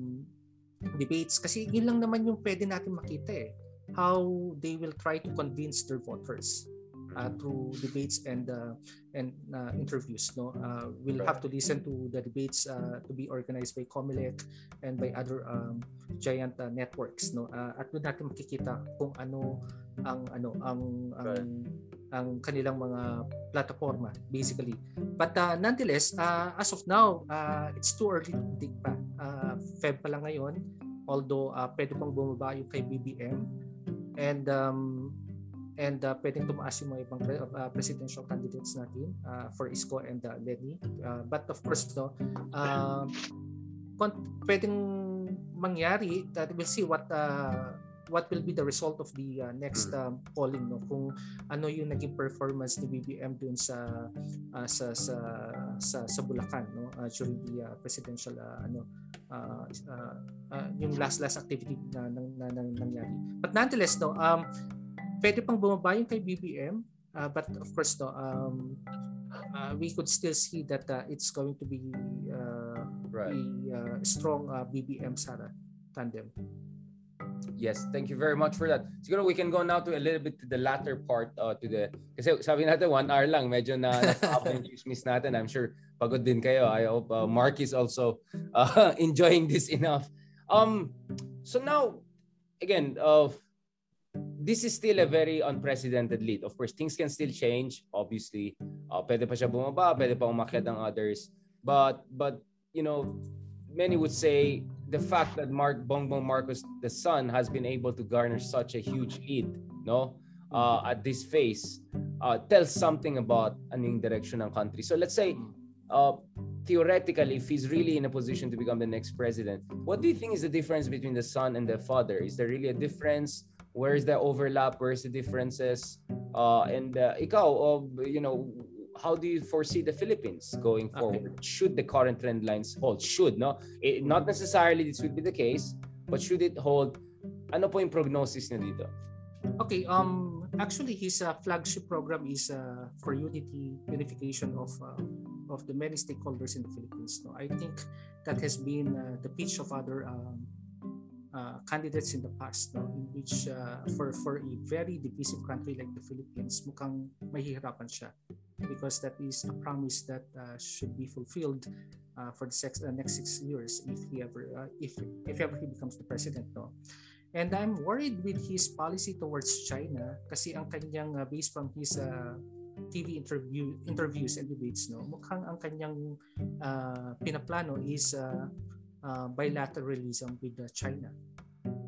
debates. Kasi yun lang naman yung pwede natin makita eh how they will try to convince their voters uh, through debates and uh, and uh, interviews no? Uh, we'll have to listen to the debates uh, to be organized by COMELEC and by other um, giant uh, networks no? Uh, at doon natin makikita kung ano ang ano ang ang, ang kanilang mga plataforma basically. But uh, nonetheless uh, as of now uh, it's too early to predict pa. Uh, Feb pa lang ngayon although uh, pwede pang bumaba yung kay BBM and um, and uh, pwedeng tumaas yung mga ibang uh, presidential candidates natin uh, for Isko and uh, Lenny. Uh, but of course, no, uh, pwedeng mangyari that we'll see what uh, what will be the result of the uh, next Mm. um, polling no kung ano yung naging performance ni BBM dun sa uh, sa sa sa, sa Bulacan no uh, during the uh, presidential uh, ano uh, uh, uh, yung last last activity na nang na, na, nangyari but nonetheless no um pwede pang bumaba yung kay BBM uh, but of course no um uh, we could still see that uh, it's going to be uh, Right. a uh, strong uh, BBM Sara tandem Yes, thank you very much for that. Siguro we can go now to a little bit to the latter part uh, to the kasi sabi natin one hour lang medyo na chismis natin. I'm sure pagod din kayo. I hope uh, Mark is also uh, enjoying this enough. Um so now again uh, this is still a very unprecedented lead. Of course, things can still change. Obviously, uh, pwede pa siya bumaba, pwede pa umakyat ang others. But but you know, many would say the fact that Mark Bongbong Marcos the son has been able to garner such a huge lead, no, uh, at this phase, uh, tells something about anong direction ng country. So let's say, uh, theoretically, if he's really in a position to become the next president, what do you think is the difference between the son and the father? Is there really a difference? Where's the overlap? Where's the differences? Uh, and uh, ikaw, uh, you know, how do you foresee the Philippines going Okay. forward? Should the current trend lines hold? Should, no? It, not necessarily this will be the case, but should it hold? Ano po yung prognosis niya dito? Okay, um actually his uh, flagship program is uh, for unity unification of uh, of the many stakeholders in the Philippines. No, I think that has been uh, the pitch of other um, uh, candidates in the past, no, in which uh, for for a very divisive country like the Philippines, mukhang mahihirapan siya because that is a promise that uh, should be fulfilled uh, for the sex, uh, next six years if he ever uh, if if ever he becomes the president, no. And I'm worried with his policy towards China kasi ang kanyang uh, based from his uh, TV interview interviews and debates no mukhang ang kanyang uh, pinaplano is uh, uh, bilateralism with uh, China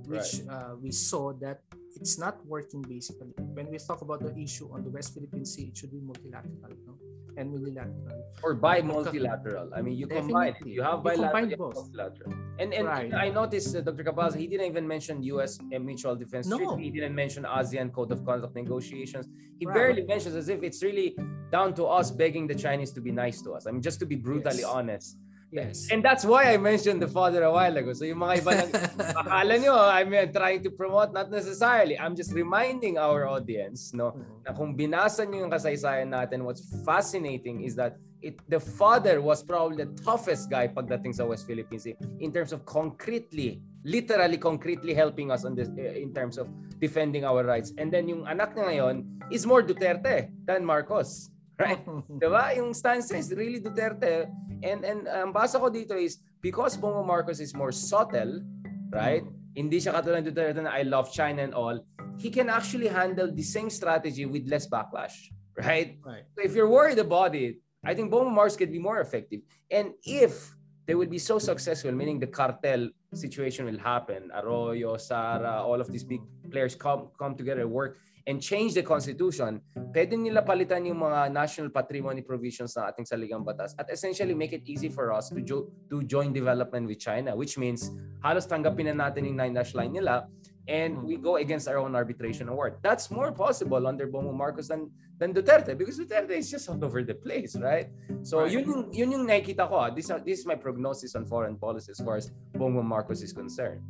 which uh, we saw that it's not working basically when we talk about the issue on the West Philippine Sea it should be multilateral no? and unilateral Or by multilateral? I mean, you combine it. You have You bilateral combine and multilateral. And and Right. I noticed uh, Dr. Cabalza, he didn't even mention U.S. Mutual Defense No. Treaty. He didn't mention ASEAN Code of Conduct negotiations. He Right. barely mentions as if it's really down to us begging the Chinese to be nice to us. I mean, just to be brutally Yes. honest. Yes And that's why I mentioned the father a while ago. So yung mga iba nang akala nyo, I'm uh, trying to promote, not necessarily. I'm just reminding our audience, no, Mm. na kung binasa nyo yung kasaysayan natin, what's fascinating is that it the father was probably the toughest guy pagdating sa West Philippine Sea in terms of concretely, literally concretely helping us on this eh, in terms of defending our rights. And then yung anak niya ngayon is more Duterte than Marcos. Right? Diba? Yung stance is really Duterte. And and ang basa ko dito is because Bongo Marcos is more subtle, right? Hindi siya katulad Duterte na I love China and all. He can actually handle the same strategy with less backlash, right? right So if you're worried about it, I think Bongo Marcos could be more effective. And if they will be so successful, meaning the cartel situation will happen, Arroyo, Sara, all of these big players come come together, work, and change the constitution, pwede nila palitan yung mga national patrimony provisions ng ating saligang batas at essentially make it easy for us to, jo- to join development with China, which means halos tanggapin na natin yung nine-dash line nila and we go against our own arbitration award. That's more possible under Bongo Marcos than than Duterte because Duterte is just all over the place, right? So Right. yun yung yun yung nakikita ko. ah. This this is my prognosis on foreign policy as far as Bongo Marcos is concerned.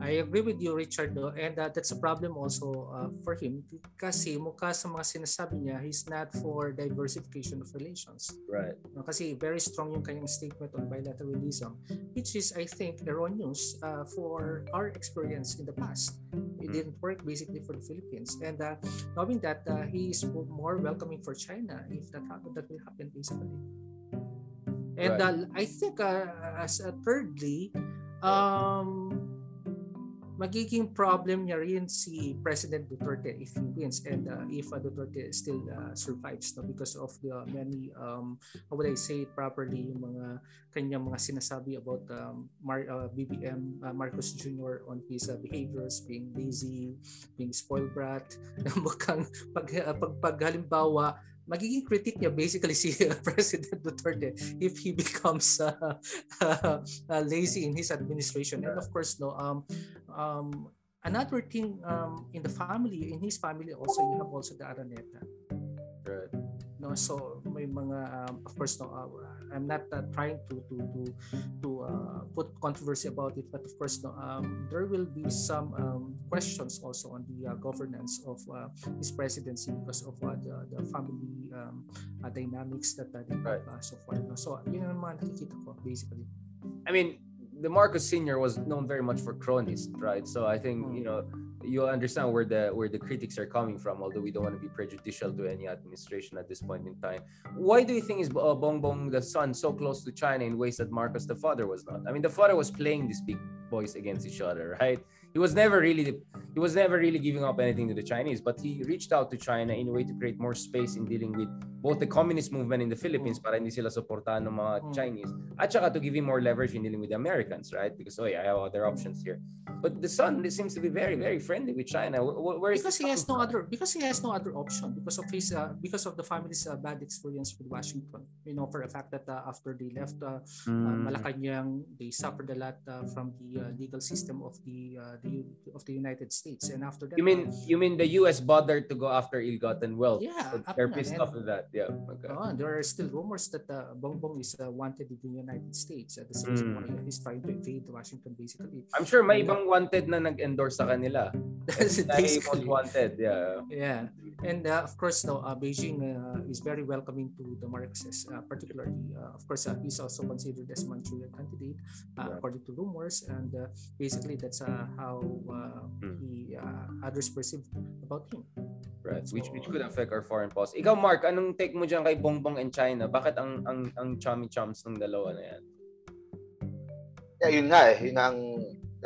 I agree with you, Richard, no? and uh, that's a problem also uh, for him kasi mukha sa mga sinasabi niya, he's not for diversification of relations. Right. No? Kasi very strong yung kanyang statement on bilateralism, which is, I think, erroneous uh, for our experience in the past. It Mhm. didn't work basically for the Philippines. And uh, knowing that uh, he is more welcoming for China, if that happen, that will happen basically. And Right. uh, I think, uh, as uh, thirdly, um, magiging problem niya rin si President Duterte if he wins and uh, if uh, Duterte still uh, survives no because of the many um how would I say it properly yung mga kanyang mga sinasabi about um, Mar- uh, BBM uh, Marcos Jr. on his uh, behaviors being lazy being spoiled brat mukhang pag, uh, pag, pag halimbawa magiging critic niya basically si uh, President Duterte if he becomes uh, uh, lazy in his administration and of course no um um another thing um, in the family, in his family also, you have also the Araneta. Right. No, so may mga um, of course no, uh, I'm not uh, trying to to to to uh, put controversy about it, but of course no, um, there will be some um, questions also on the uh, governance of uh, his presidency because of uh, the, the family um, uh, dynamics that uh, they have uh, so far. No? So yun ang mga nakikita ko basically. I mean, the Marcos Senior was known very much for chronist, right? So I think you know you understand where the where the critics are coming from. Although we don't want to be prejudicial to any administration at this point in time. Why do you think is uh, Bongbong the son so close to China in ways that Marcos the father was not? I mean, the father was playing these big boys against each other, right? He was never really he was never really giving up anything to the Chinese, but he reached out to China in a way to create more space in dealing with both the communist movement in the Philippines para hindi sila suportahan ng mga Chinese at saka to give him more leverage in dealing with the Americans, right? Because oh yeah, I have other options here. But the son seems to be very very friendly with China. Where, is because he has no other because he has no other option because of his uh, because of the family's uh, bad experience with Washington. You know, for a fact that uh, after they left uh, mm. uh, Malacanang, they suffered a lot uh, from the uh, legal system of the uh, the of the United States. And after that, you mean you mean the U.S. bothered to go after ill-gotten wealth? Yeah, so they're pissed off with that. Yeah. Okay. Oh, there are still rumors that uh, Bongbong is uh, wanted in the United States. Uh, that's the reason mm. why he's trying to invade Washington, basically. I'm sure may ibang wanted na nag-endorse sa kanila. That's basically wanted. Yeah. Yeah. And uh, of course, no, uh, Beijing uh, is very welcoming to the Marxes, uh, particularly. Uh, of course, uh, he's also considered as Manchurian candidate, uh, yeah. according to rumors. And uh, basically, that's uh, how uh, mm. he uh, others perceive about him. Right, so, which which could affect our foreign policy. Ikaw, Mark, anong take mo dyan kay Bongbong and China? Bakit ang ang ang chummy chums ng dalawa na yan? Yeah, yun nga eh. Yun ang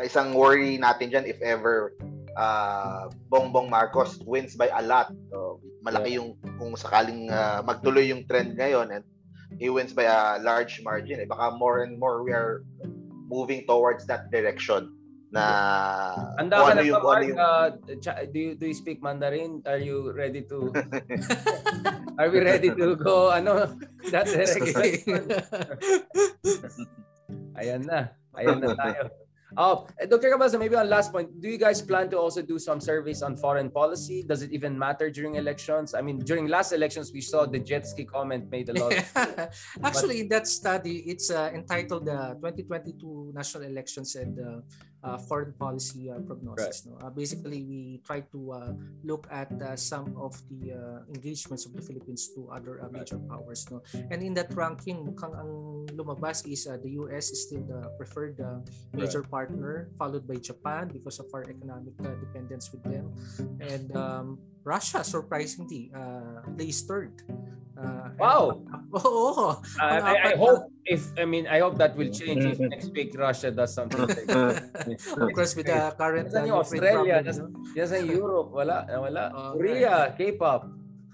isang worry natin dyan if ever uh, Bongbong Marcos wins by a lot. So, malaki yung kung sakaling uh, magtuloy yung trend ngayon and he wins by a large margin. Eh, baka more and more we are moving towards that direction na Anda ka ano na yung, ba, Mark? Yung... Uh, do, you, do you speak Mandarin? Are you ready to Are we ready to go ano that direction? Ayan na. Ayan na tayo. Oh, Dr. Cabalza, maybe on last point, do you guys plan to also do some surveys on foreign policy? Does it even matter during elections? I mean, during last elections, we saw the jet ski comment made a lot. Actually, but... that study, it's uh, entitled the uh, 2022 national elections and uh, uh, foreign policy uh, prognosis. Right. No? Uh, basically, we try to uh, look at uh, some of the uh, engagements of the Philippines to other uh, major right. powers. No? And in that ranking, mukhang ang lumabas is uh, the US is still the preferred uh, major right. partner, followed by Japan because of our economic uh, dependence with them. And um, Russia, surprisingly, uh, placed third. Uh, wow. Oo. Uh, I, I hope if I mean I hope that will change if next week Russia does something. Like of course with the current uh, Australia, yes, no? Europe, wala, wala. Uh, Korea, K-pop.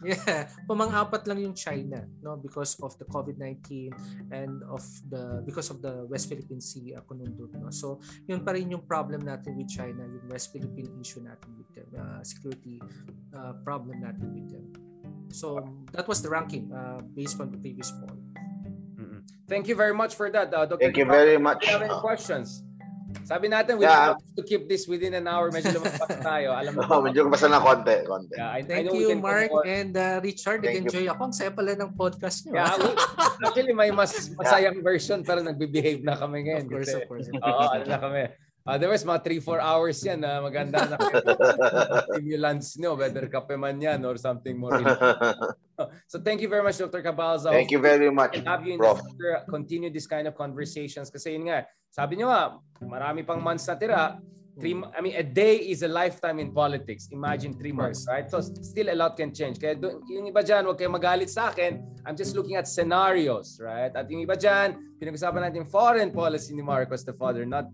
Yeah, pumang-apat lang yung China, no, because of the COVID-19 and of the because of the West Philippine Sea uh, conundrum, no. So, yun pa rin yung problem natin with China, yung West Philippine issue natin with them, uh, security uh, problem natin with them. So that was the ranking uh, based on the previous poll. Mm-hmm. Thank you very much for that, uh, Dr. Thank you very much. Do you have any questions? Sabi natin, we yeah. have to keep this within an hour. Medyo lumabas tayo. Alam mo. oh, medyo lumabas na konti. konti. Yeah, I, Thank I you, Mark and uh, Richard. Nag-enjoy ako. Ang saya pala ng podcast nyo. Yeah, we, actually, may mas masayang version pero nagbe-behave na kami ngayon. Of course, kasi, of course. Oo, ano na kami. There was mga 3-4 hours yan na uh, maganda na stimulants nyo, whether kape man yan or something more. so thank you very much, Dr. Cabalza. Thank you very much, and have you in Prof. the future continue this kind of conversations kasi yun nga, sabi nyo nga, marami pang months na tira, Three, I mean, a day is a lifetime in politics. Imagine three months, right? So still a lot can change. Kaya yung iba dyan, huwag kayo magalit sa akin. I'm just looking at scenarios, right? At yung iba dyan, pinag-usapan natin foreign policy ni Marcos the father. Not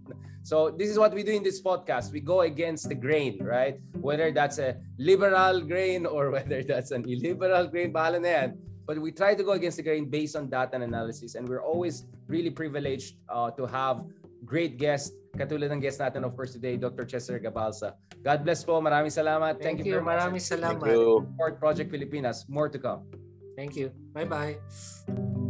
So this is what we do in this podcast. We go against the grain, right? Whether that's a liberal grain or whether that's an illiberal grain, bahala na yan. But we try to go against the grain based on data and analysis. And we're always really privileged uh, to have great guests Katulad ng guest natin of course today, Dr. Chester Gabalsa. God bless po. Maraming salamat. Thank, Thank you, you very maraming much. salamat. Thank you. Support Project Pilipinas. More to come. Thank you. Bye-bye.